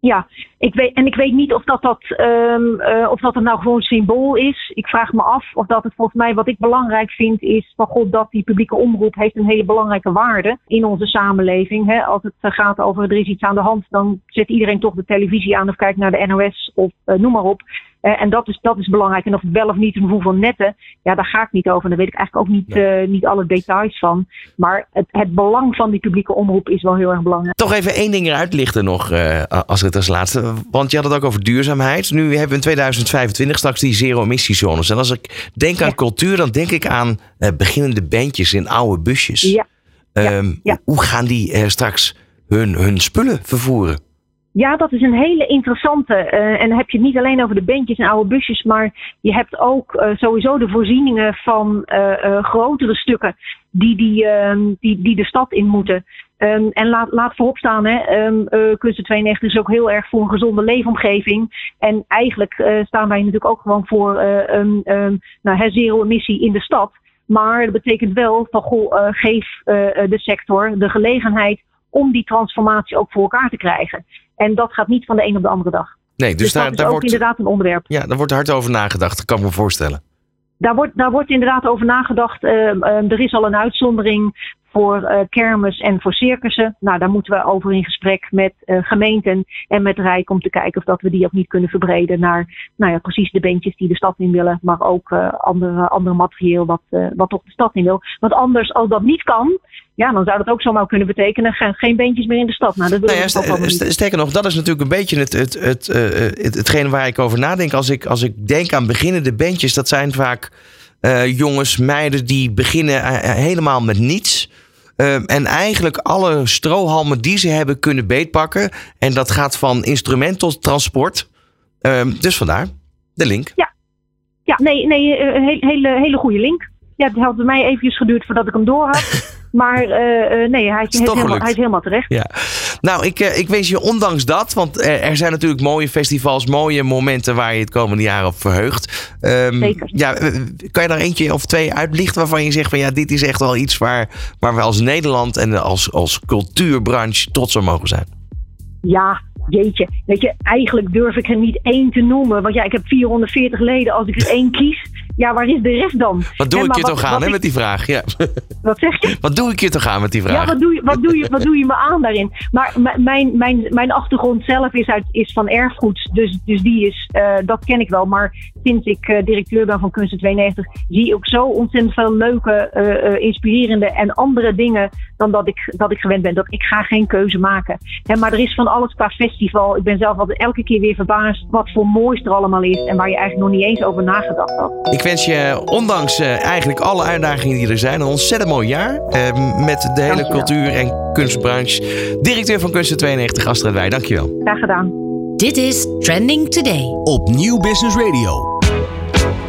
Ja, ik weet, en ik weet niet of dat, dat, um, uh, of dat het nou gewoon symbool is. Ik vraag me af of dat het volgens mij wat ik belangrijk vind is van god dat die publieke omroep heeft een hele belangrijke waarde in onze samenleving. Als het gaat over er is iets aan de hand, dan zet iedereen toch de televisie aan of kijkt naar de NOS of uh, noem maar op. Uh, en dat is, dat is belangrijk. En of het wel of niet een hoeveel netten, ja, daar ga ik niet over. Daar weet ik eigenlijk ook niet, uh, niet alle details van. Maar het, het belang van die publieke omroep is wel heel erg belangrijk. Toch even één ding eruit lichten nog, uh, als het als laatste. Want je had het ook over duurzaamheid. Nu hebben we in 2025 straks die zero-emissiezones. En als ik denk aan ja. cultuur, dan denk ik aan beginnende bandjes in oude busjes. Ja. Um, ja. Hoe gaan die straks hun, hun spullen vervoeren? Ja, dat is een hele interessante. Uh, en dan heb je het niet alleen over de bandjes en oude busjes, maar je hebt ook uh, sowieso de voorzieningen van uh, grotere stukken die, die, die, die de stad in moeten. Um, en laat, laat voorop staan, hè, um, Kunsten 92 is ook heel erg voor een gezonde leefomgeving. En eigenlijk staan wij natuurlijk ook gewoon voor um, nou, zero emissie in de stad. Maar dat betekent wel van goh, geef de sector de gelegenheid om die transformatie ook voor elkaar te krijgen. En dat gaat niet van de een op de andere dag. Nee, dus, dus daar, dat is daar ook wordt, inderdaad een onderwerp. Ja, daar wordt hard over nagedacht, dat kan ik me voorstellen. Daar wordt, daar wordt inderdaad over nagedacht. Uh, uh, er is al een uitzondering voor uh, kermis en voor circussen. Nou, daar moeten we over in gesprek met gemeenten en met Rijk om te kijken of dat we die ook niet kunnen verbreden naar nou ja, precies de beentjes die de stad in willen, maar ook andere, andere materieel wat, wat toch de stad in wil. Want anders, als dat niet kan, ja, dan zou dat ook zomaar kunnen betekenen geen, geen beentjes meer in de stad. Nou, dat nou ja, st sterker nog, dat is natuurlijk een beetje het, het, het, het, hetgene waar ik over nadenk. Als ik, als ik denk aan beginnende bandjes, dat zijn vaak uh, jongens, meiden die beginnen uh, helemaal met niets. Uh, en eigenlijk alle strohalmen die ze hebben kunnen beetpakken. En dat gaat van instrument tot transport. dus vandaar de link. Ja, ja nee, nee een hele, hele, hele goede link. Ja, het had bij mij eventjes geduurd voordat ik hem door had. Maar nee, hij is, hij, is helemaal, hij is, helemaal, terecht. Ja. Nou, ik, uh, ik wens je ondanks dat, want er, er, zijn natuurlijk mooie festivals, mooie momenten waar je het komende jaar op verheugt. Um, Zeker. Ja, kan je daar eentje of twee uitlichten waarvan je zegt van ja, dit is echt wel iets waar, waar we als Nederland en als, als cultuurbranche trots op mogen zijn? Ja, jeetje. Weet je, eigenlijk durf ik er niet één te noemen. Want ja, ik heb 440 leden. Als ik er één kies, ja, waar is de rest dan? Wat doe en, ik je toch aan hè, met die vraag? Ja. Wat zeg je? Wat doe ik je toch aan met die vraag? Ja, wat doe je, wat doe je, wat doe je me aan daarin? Maar mijn, mijn, mijn achtergrond zelf is, uit, is van erfgoed. Dus, dus die is, uh, dat ken ik wel. Maar sinds ik uh, directeur ben van Kunsten 92, zie ik ook zo ontzettend veel leuke, uh, inspirerende en andere dingen dan dat ik, dat ik gewend ben. Dat ik ga geen keuze maken. Hè, maar er is van alles qua festival. Ik ben zelf altijd elke keer weer verbaasd wat voor moois er allemaal is. En waar je eigenlijk nog niet eens over nagedacht had. Ik wens je, ondanks eh, eigenlijk alle uitdagingen die er zijn, een ontzettend mooi jaar. eh, met de hele cultuur- en kunstbranche. Directeur van Kunsten 92, Astrid Wij. Dankjewel. Graag gedaan. Dit is Trending Today. Op Nieuw Business Radio.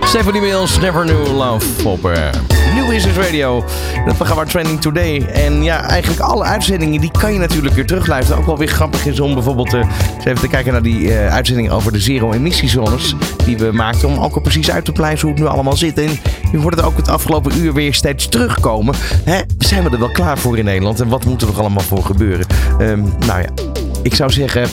Stephanie Mills, Never Knew Love op eh, New Business Radio. Het programma Trending Today. En ja, eigenlijk alle uitzendingen die kan je natuurlijk weer terugluisteren. Ook wel weer grappig is om bijvoorbeeld eh, even te kijken naar die eh uitzending over de zero-emissiezones. Die we maakten om ook al precies uit te pleiten hoe het nu allemaal zit. En je hoort het ook het afgelopen uur weer steeds terugkomen. Hè, zijn we er wel klaar voor in Nederland? En wat moet er nog allemaal voor gebeuren? Ehm, nou ja, ik zou zeggen,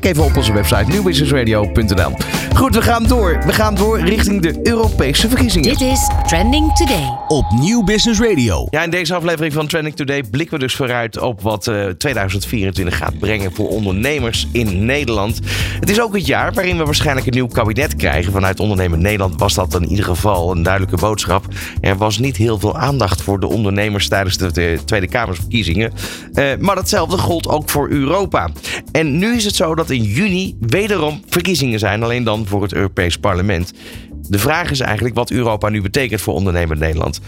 kijk even op onze website nieuwbusinessradio.nl. Goed, we gaan door. We gaan door richting de Europese verkiezingen. Dit is Trending Today. Op Nieuw Business Radio. Ja, in deze aflevering van Trending Today blikken we dus vooruit op wat eh, 2024 gaat brengen voor ondernemers in Nederland. Het is ook het jaar waarin we waarschijnlijk een nieuw kabinet krijgen. Vanuit Ondernemer Nederland was dat in ieder geval een duidelijke boodschap. Er was niet heel veel aandacht voor de ondernemers tijdens de, de Tweede Kamersverkiezingen. Eh, maar datzelfde gold ook voor Europa. En nu is het zo dat in juni wederom verkiezingen zijn, alleen dan voor het Europees Parlement. De vraag is eigenlijk wat Europa nu betekent voor ondernemer Nederland.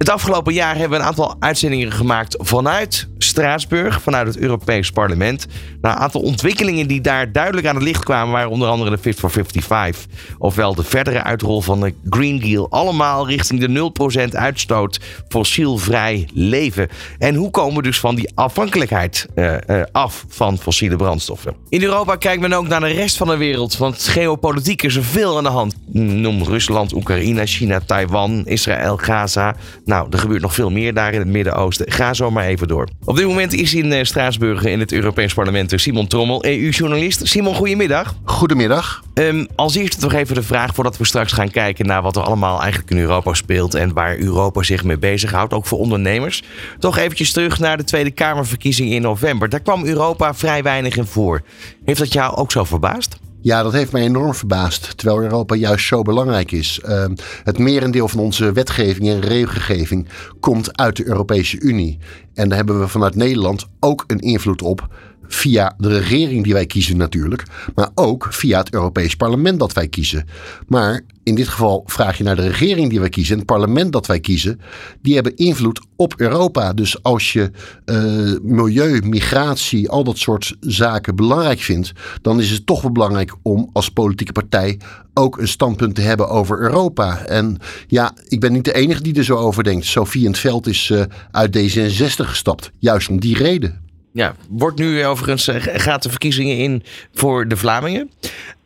Het afgelopen jaar hebben we een aantal uitzendingen gemaakt vanuit Straatsburg, vanuit het Europees Parlement. Nou, een aantal ontwikkelingen die daar duidelijk aan het licht kwamen waren onder andere de Fit for 55. Ofwel de verdere uitrol van de Green Deal. Allemaal richting de 0% uitstoot fossielvrij leven. En hoe komen we dus van die afhankelijkheid eh, eh, af van fossiele brandstoffen? In Europa kijkt men ook naar de rest van de wereld, want geopolitiek is er veel aan de hand. Noem Rusland, Oekraïne, China, Taiwan, Israël, Gaza. Nou, er gebeurt nog veel meer daar in het Midden-Oosten. Ga zo maar even door. Op dit moment is in eh, Straatsburg in het Europees Parlement Simon Trommel, EU-journalist. Simon, goedemiddag. Goedemiddag. Ehm, als eerste nog even de vraag voordat we straks gaan kijken naar wat er allemaal eigenlijk in Europa speelt en waar Europa zich mee bezighoudt, ook voor ondernemers. Toch eventjes terug naar de Tweede Kamerverkiezing in november. Daar kwam Europa vrij weinig in voor. Heeft dat jou ook zo verbaasd? Ja, dat heeft mij enorm verbaasd. Terwijl Europa juist zo belangrijk is. Uh, het merendeel van onze wetgeving en regelgeving komt uit de Europese Unie. En daar hebben we vanuit Nederland ook een invloed op. Via de regering die wij kiezen natuurlijk. Maar ook via het Europees Parlement dat wij kiezen. Maar in dit geval vraag je naar de regering die wij kiezen. En het parlement dat wij kiezen. Die hebben invloed op Europa. Dus als je uh, milieu, migratie, al dat soort zaken belangrijk vindt. Dan is het toch wel belangrijk om als politieke partij ook een standpunt te hebben over Europa. En ja, ik ben niet de enige die er zo over denkt. Sophie in het veld is uh, uit D66 gestapt. Juist om die reden. Ja, wordt nu overigens, uh, gaat de verkiezingen in voor de Vlamingen.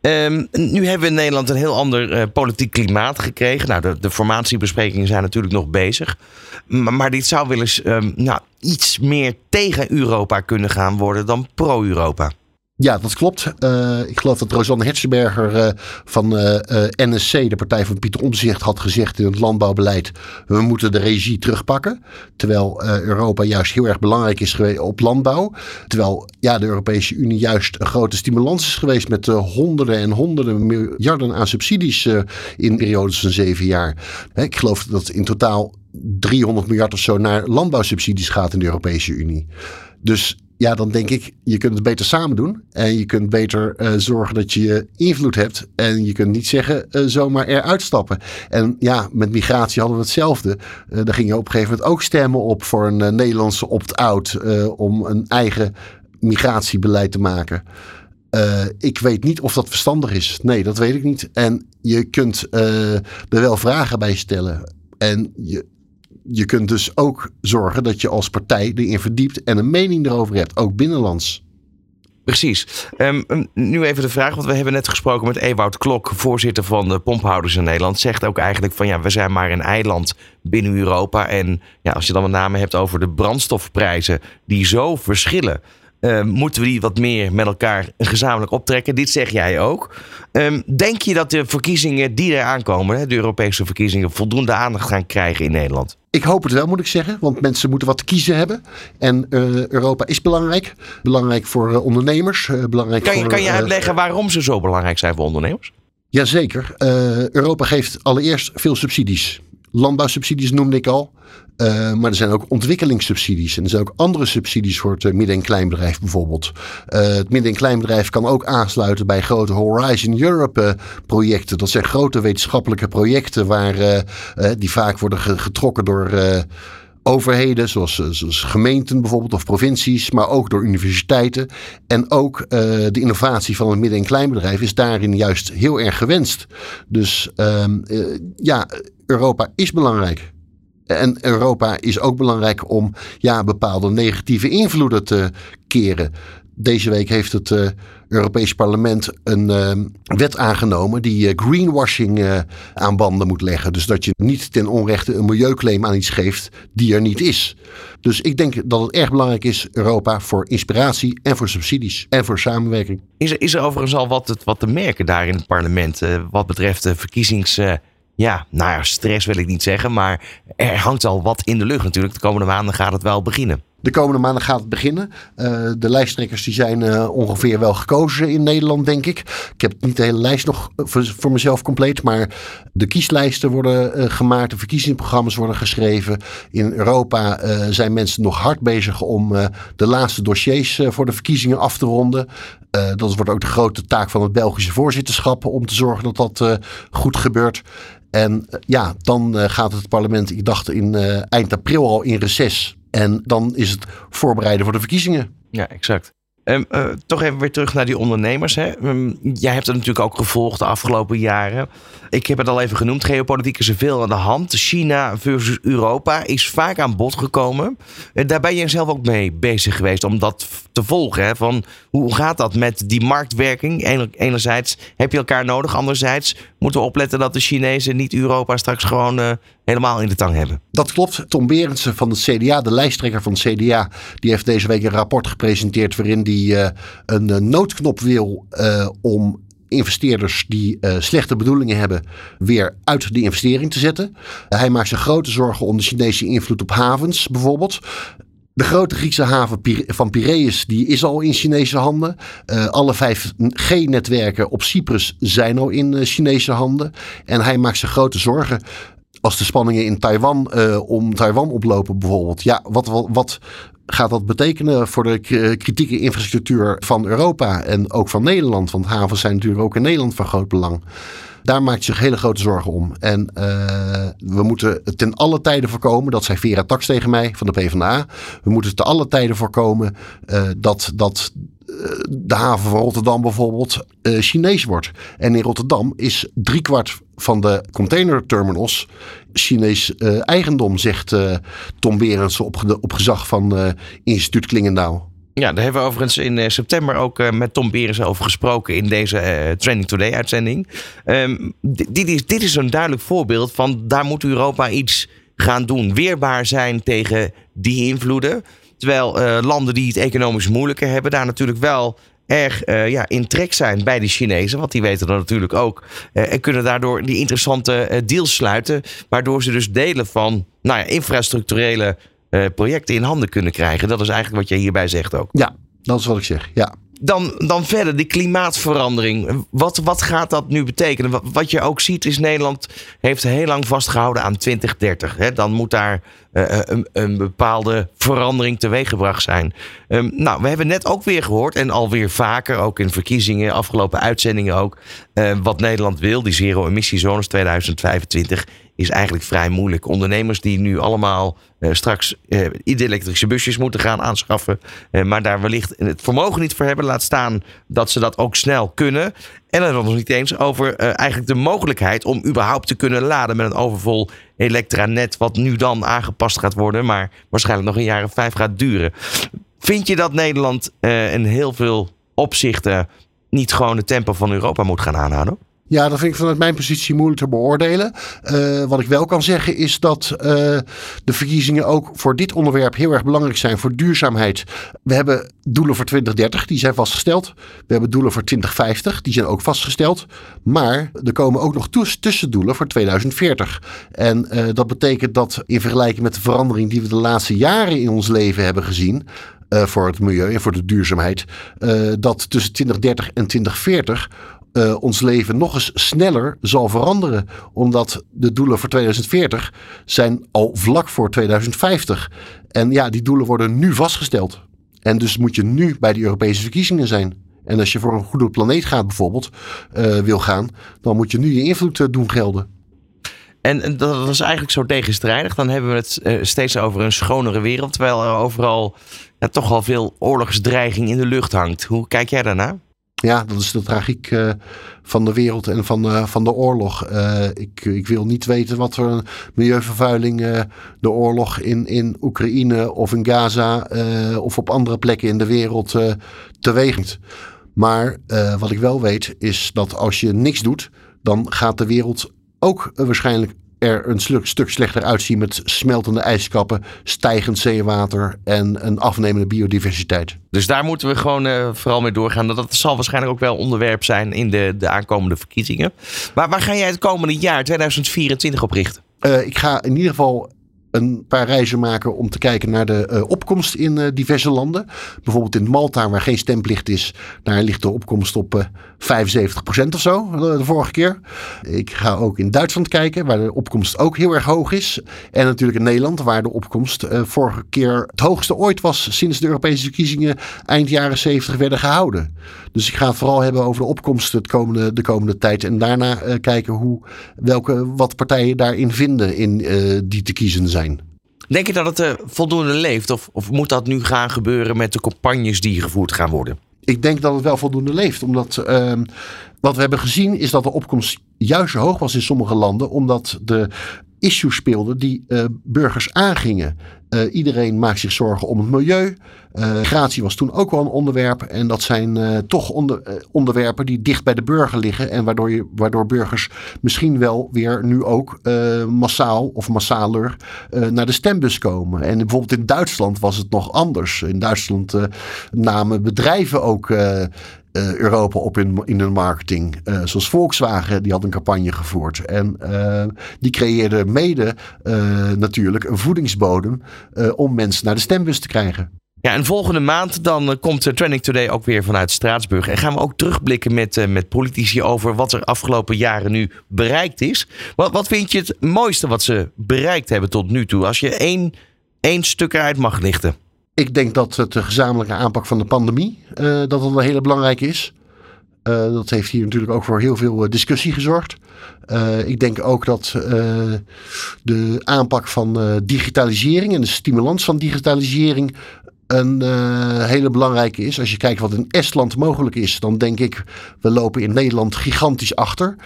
Um, nu hebben we in Nederland een heel ander uh, politiek klimaat gekregen. Nou, de, de, formatiebesprekingen zijn natuurlijk nog bezig. Maar, dit zou wel eens um, nou, iets meer tegen Europa kunnen gaan worden dan pro-Europa. Ja, dat klopt. Uh, ik geloof dat Rosanne Hetzenberger uh, van uh, NSC, de partij van Pieter Omtzigt, had gezegd in het landbouwbeleid: we moeten de regie terugpakken. Terwijl Europa juist heel erg belangrijk is geweest op landbouw. Terwijl ja, de Europese Unie juist een grote stimulans is geweest met honderden en honderden miljarden aan subsidies in periodes van zeven jaar. ik geloof dat in totaal 300 miljard of zo naar landbouwsubsidies gaat in de Europese Unie. Dus ja, dan denk ik, je kunt het beter samen doen. En je kunt beter uh, zorgen dat je invloed hebt. En je kunt niet zeggen uh, zomaar eruit stappen. En ja, met migratie hadden we hetzelfde. Uh, daar gingen op een gegeven moment ook stemmen op voor een Nederlandse opt-out. om een eigen migratiebeleid te maken. ik weet niet of dat verstandig is. Nee, dat weet ik niet. En je kunt er wel vragen bij stellen. En je, je kunt dus ook zorgen dat je als partij erin verdiept en een mening erover hebt, ook binnenlands. Precies. Um, nu even de vraag, want we hebben net gesproken met Ewout Klok, voorzitter van de pomphouders in Nederland. Zegt ook eigenlijk van ja, we zijn maar een eiland binnen Europa. En ja, als je dan met name hebt over de brandstofprijzen die zo verschillen. Uh, moeten we die wat meer met elkaar gezamenlijk optrekken? Dit zeg jij ook. Um, denk je dat de verkiezingen die er aankomen, de Europese verkiezingen, voldoende aandacht gaan krijgen in Nederland? Ik hoop het wel, moet ik zeggen. Want mensen moeten wat te kiezen hebben. En uh, Europa is belangrijk. Belangrijk voor uh, ondernemers. Uh, belangrijk kan, je, voor, kan je uitleggen waarom ze zo belangrijk zijn voor ondernemers? Jazeker. Europa geeft allereerst veel subsidies. Landbouwsubsidies noemde ik al. Uh, maar er zijn ook ontwikkelingssubsidies. En er zijn ook andere subsidies voor het midden- en kleinbedrijf bijvoorbeeld. Uh, het midden- en kleinbedrijf kan ook aansluiten bij grote Horizon Europe projecten. Dat zijn grote wetenschappelijke projecten waar, die vaak worden getrokken door overheden, zoals, gemeenten bijvoorbeeld of provincies, maar ook door universiteiten. En ook de innovatie van het midden- en kleinbedrijf is daarin juist heel erg gewenst. Dus uh, ja, Europa is belangrijk. En Europa is ook belangrijk om ja, bepaalde negatieve invloeden te keren. Deze week heeft het uh, Europees Parlement een uh, wet aangenomen die uh, greenwashing aan banden moet leggen. Dus dat je niet ten onrechte een milieuclaim aan iets geeft die er niet is. Dus ik denk dat het erg belangrijk is, Europa, voor inspiratie en voor subsidies en voor samenwerking. Is er, is er overigens al wat, wat te merken daar in het parlement wat betreft de verkiezings ja, nou ja, stress wil ik niet zeggen, maar er hangt al wat in de lucht natuurlijk. De komende maanden gaat het wel beginnen. De komende maanden gaat het beginnen. Uh, de lijsttrekkers die zijn uh, ongeveer wel gekozen in Nederland, denk ik. Ik heb niet de hele lijst nog voor, voor mezelf compleet. Maar de kieslijsten worden gemaakt. De verkiezingsprogramma's worden geschreven. In Europa zijn mensen nog hard bezig om de laatste dossiers voor de verkiezingen af te ronden. dat wordt ook de grote taak van het Belgische voorzitterschap. Om te zorgen dat dat goed gebeurt. En ja, dan gaat het parlement, ik dacht in eind april al in reces. En dan is het voorbereiden voor de verkiezingen. Ja, exact. Um, toch even weer terug naar die ondernemers. Hè. Um, jij hebt het natuurlijk ook gevolgd de afgelopen jaren. Ik heb het al even genoemd. Geopolitiek is er veel aan de hand. China versus Europa is vaak aan bod gekomen. Uh, daar ben je zelf ook mee bezig geweest om dat te volgen. Hè. Van hoe gaat dat met die marktwerking? Enerzijds heb je elkaar nodig. Anderzijds moeten we opletten dat de Chinezen niet Europa straks gewoon uh, helemaal in de tang hebben. Dat klopt. Tom Berendsen van het CDA, de lijsttrekker van het CDA, die heeft deze week een rapport gepresenteerd waarin die uh, een uh, noodknop wil uh, om investeerders die slechte bedoelingen hebben weer uit de investering te zetten. hij maakt zich grote zorgen om de Chinese invloed op havens bijvoorbeeld. De grote Griekse haven van Piraeus die is al in Chinese handen. Alle 5G-netwerken op Cyprus zijn al in Chinese handen. En hij maakt zich grote zorgen als de spanningen in Taiwan uh, om Taiwan oplopen bijvoorbeeld. Ja, wat, wat, gaat dat betekenen voor de kritieke infrastructuur van Europa en ook van Nederland? Want havens zijn natuurlijk ook in Nederland van groot belang. Daar maakt zich hele grote zorgen om. En uh, we moeten ten alle tijden voorkomen, dat zei Vera Tax tegen mij van de PvdA. We moeten ten alle tijden voorkomen dat, dat de haven van Rotterdam bijvoorbeeld uh, Chinees wordt. En in Rotterdam is driekwart van de containerterminals Chinees uh, eigendom, zegt uh, Tom Berends op, op gezag van instituut Klingendaal. Ja, daar hebben we overigens in september ook met Tom Berens over gesproken in deze Training Today uitzending. Um, dit, is, dit is een duidelijk voorbeeld van daar moet Europa iets gaan doen. Weerbaar zijn tegen die invloeden. Terwijl landen die het economisch moeilijker hebben, daar natuurlijk wel erg uh, ja, in trek zijn bij de Chinezen. Want die weten dat natuurlijk ook. Uh, en kunnen daardoor die interessante deals sluiten. Waardoor ze dus delen van nou ja, infrastructurele projecten in handen kunnen krijgen. Dat is eigenlijk wat je hierbij zegt ook. Ja, dat is wat ik zeg. Ja. Dan, dan verder, die klimaatverandering. Wat, wat gaat dat nu betekenen? Wat je ook ziet is Nederland heeft heel lang vastgehouden aan 2030. Hè? Dan moet daar uh, een, een, bepaalde verandering teweeggebracht zijn. Um, nou, we hebben net ook weer gehoord en alweer vaker, ook in verkiezingen, afgelopen uitzendingen ook, uh, wat Nederland wil, die zero-emissiezones 2025 is eigenlijk vrij moeilijk. Ondernemers die nu allemaal uh, straks uh, elektrische busjes moeten gaan aanschaffen, uh, maar daar wellicht het vermogen niet voor hebben, laat staan dat ze dat ook snel kunnen. En dan nog niet eens over eigenlijk de mogelijkheid om überhaupt te kunnen laden met een overvol elektranet, wat nu dan aangepast gaat worden, maar waarschijnlijk nog een jaar of vijf gaat duren. Vind je dat Nederland in heel veel opzichten niet gewoon het tempo van Europa moet gaan aanhouden? Ja, dat vind ik vanuit mijn positie moeilijk te beoordelen. Uh, wat ik wel kan zeggen is dat uh, de verkiezingen ook voor dit onderwerp heel erg belangrijk zijn voor duurzaamheid. We hebben doelen voor 2030, die zijn vastgesteld. We hebben doelen voor 2050, die zijn ook vastgesteld. Maar er komen ook nog tussendoelen voor 2040. En uh, dat betekent dat in vergelijking met de verandering die we de laatste jaren in ons leven hebben gezien, voor het milieu en voor de duurzaamheid, dat tussen 2030 en 2040 uh, ons leven nog eens sneller zal veranderen. Omdat de doelen voor 2040 zijn al vlak voor 2050. En ja, die doelen worden nu vastgesteld. En dus moet je nu bij de Europese verkiezingen zijn. En als je voor een goede planeet gaat bijvoorbeeld, uh, wil gaan, dan moet je nu je invloed uh, doen gelden. En, dat is eigenlijk zo tegenstrijdig. Dan hebben we het steeds over een schonere wereld, terwijl er overal ja, toch al veel oorlogsdreiging in de lucht hangt. Hoe kijk jij daarnaar? Ja, dat is de tragiek uh, van de wereld en van, uh, van de oorlog. Uh, ik, ik wil niet weten wat voor milieuvervuiling de oorlog in, in Oekraïne of in Gaza of op andere plekken in de wereld teweeg Maar wat ik wel weet is dat als je niks doet, dan gaat de wereld ook waarschijnlijk er een stuk, slechter uitzien met smeltende ijskappen, stijgend zeewater en een afnemende biodiversiteit. Dus daar moeten we gewoon uh, vooral mee doorgaan. Dat zal waarschijnlijk ook wel onderwerp zijn in de, de aankomende verkiezingen. Maar waar ga jij het komende jaar, 2024, op richten? Uh, ik ga in ieder geval een paar reizen maken om te kijken naar de uh, opkomst in uh, diverse landen. Bijvoorbeeld in Malta, waar geen stemplicht is, daar ligt de opkomst op eh, 75% of zo, de vorige keer. Ik ga ook in Duitsland kijken, waar de opkomst ook heel erg hoog is. En natuurlijk in Nederland, waar de opkomst vorige keer het hoogste ooit was sinds de Europese verkiezingen eind jaren 70 werden gehouden. Dus ik ga het vooral hebben over de opkomst het komende, de komende tijd. En daarna kijken hoe, welke, wat partijen daarin vinden in die te kiezen zijn. Denk je dat het voldoende leeft? Of, of moet dat nu gaan gebeuren met de campagnes die gevoerd gaan worden? Ik denk dat het wel voldoende leeft. Omdat uh, wat we hebben gezien is dat de opkomst juist zo hoog was in sommige landen. Omdat de issues speelden die uh, burgers aangingen. Uh, iedereen maakt zich zorgen om het milieu. Migratie was toen ook wel een onderwerp. En dat zijn toch onder, onderwerpen die dicht bij de burger liggen. En waardoor, je, waardoor burgers misschien wel weer nu ook massaal of massaler naar de stembus komen. En bijvoorbeeld in Duitsland was het nog anders. In Duitsland namen bedrijven ook uh, Europa op in, in hun marketing. Uh, zoals Volkswagen, die had een campagne gevoerd. En uh, die creëerde mede natuurlijk een voedingsbodem om mensen naar de stembus te krijgen. Ja, en volgende maand dan komt Trending Today ook weer vanuit Straatsburg. En gaan we ook terugblikken met, met politici over wat er afgelopen jaren nu bereikt is. Wat, wat vind je het mooiste wat ze bereikt hebben tot nu toe? Als je één, één stuk eruit mag lichten. Ik denk dat de gezamenlijke aanpak van de pandemie uh, dat dat een hele belangrijke is. Uh, dat heeft hier natuurlijk ook voor heel veel discussie gezorgd. Ik denk ook dat de aanpak van digitalisering en de stimulans van digitalisering een uh, hele belangrijke is. Als je kijkt wat in Estland mogelijk is, dan denk ik, we lopen in Nederland gigantisch achter.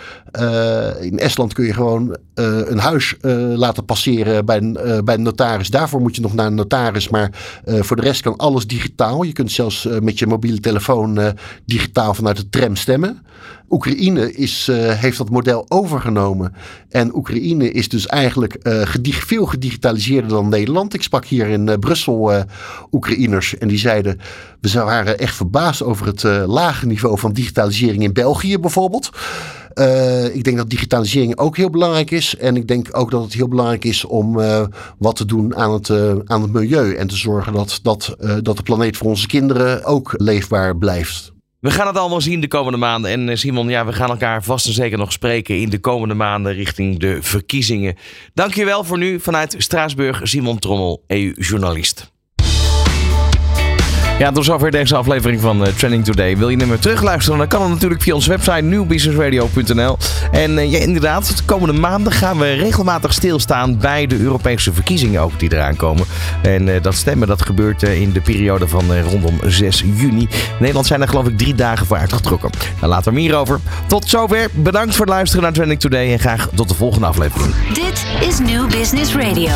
Uh, in Estland kun je gewoon uh, een huis laten passeren bij bij een notaris. Daarvoor moet je nog naar een notaris, maar voor de rest kan alles digitaal. Je kunt zelfs met je mobiele telefoon digitaal vanuit de tram stemmen. Oekraïne is, uh, heeft dat model overgenomen. En Oekraïne is dus eigenlijk uh, veel gedigitaliseerder dan Nederland. Ik sprak hier in uh, Brussel Oekraïners en die zeiden... we waren echt verbaasd over het lage niveau van digitalisering in België bijvoorbeeld. ik denk dat digitalisering ook heel belangrijk is. En ik denk ook dat het heel belangrijk is om wat te doen aan het, aan het milieu. En te zorgen dat, dat, dat de planeet voor onze kinderen ook leefbaar blijft. We gaan het allemaal zien de komende maanden. En eh, Simon, ja, we gaan elkaar vast en zeker nog spreken in de komende maanden richting de verkiezingen. Dankjewel voor nu vanuit Straatsburg, Simon Trommel, EU-journalist. Ja, tot zover deze aflevering van uh, Trending Today. Wil je weer terugluisteren? Dan kan het natuurlijk via onze website nieuwbusinessradio.nl. En uh, ja, inderdaad, de komende maanden gaan we regelmatig stilstaan bij de Europese verkiezingen ook die eraan komen. En uh, dat stemmen dat gebeurt in de periode van rondom 6 juni. In Nederland zijn er geloof ik drie dagen voor uitgetrokken. Nou, later meer over. Tot zover. Bedankt voor het luisteren naar Trending Today en graag tot de volgende aflevering. Dit is New Business Radio.